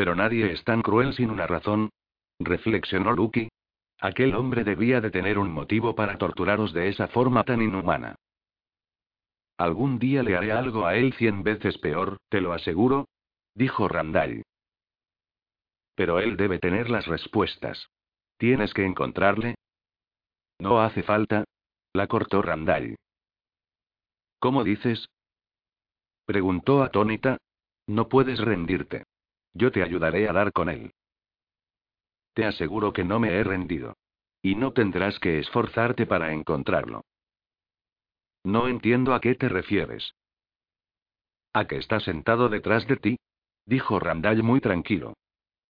Pero nadie es tan cruel sin una razón, reflexionó Lucky. Aquel hombre debía de tener un motivo para torturaros de esa forma tan inhumana. Algún día le haré algo a él cien veces peor, te lo aseguro, dijo Randall. Pero él debe tener las respuestas. Tienes que encontrarle. No hace falta. La cortó Randall. ¿Cómo dices? Preguntó atónita. No puedes rendirte. Yo te ayudaré a dar con él. Te aseguro que no me he rendido. Y no tendrás que esforzarte para encontrarlo. No entiendo a qué te refieres. A que está sentado detrás de ti, dijo Randall muy tranquilo.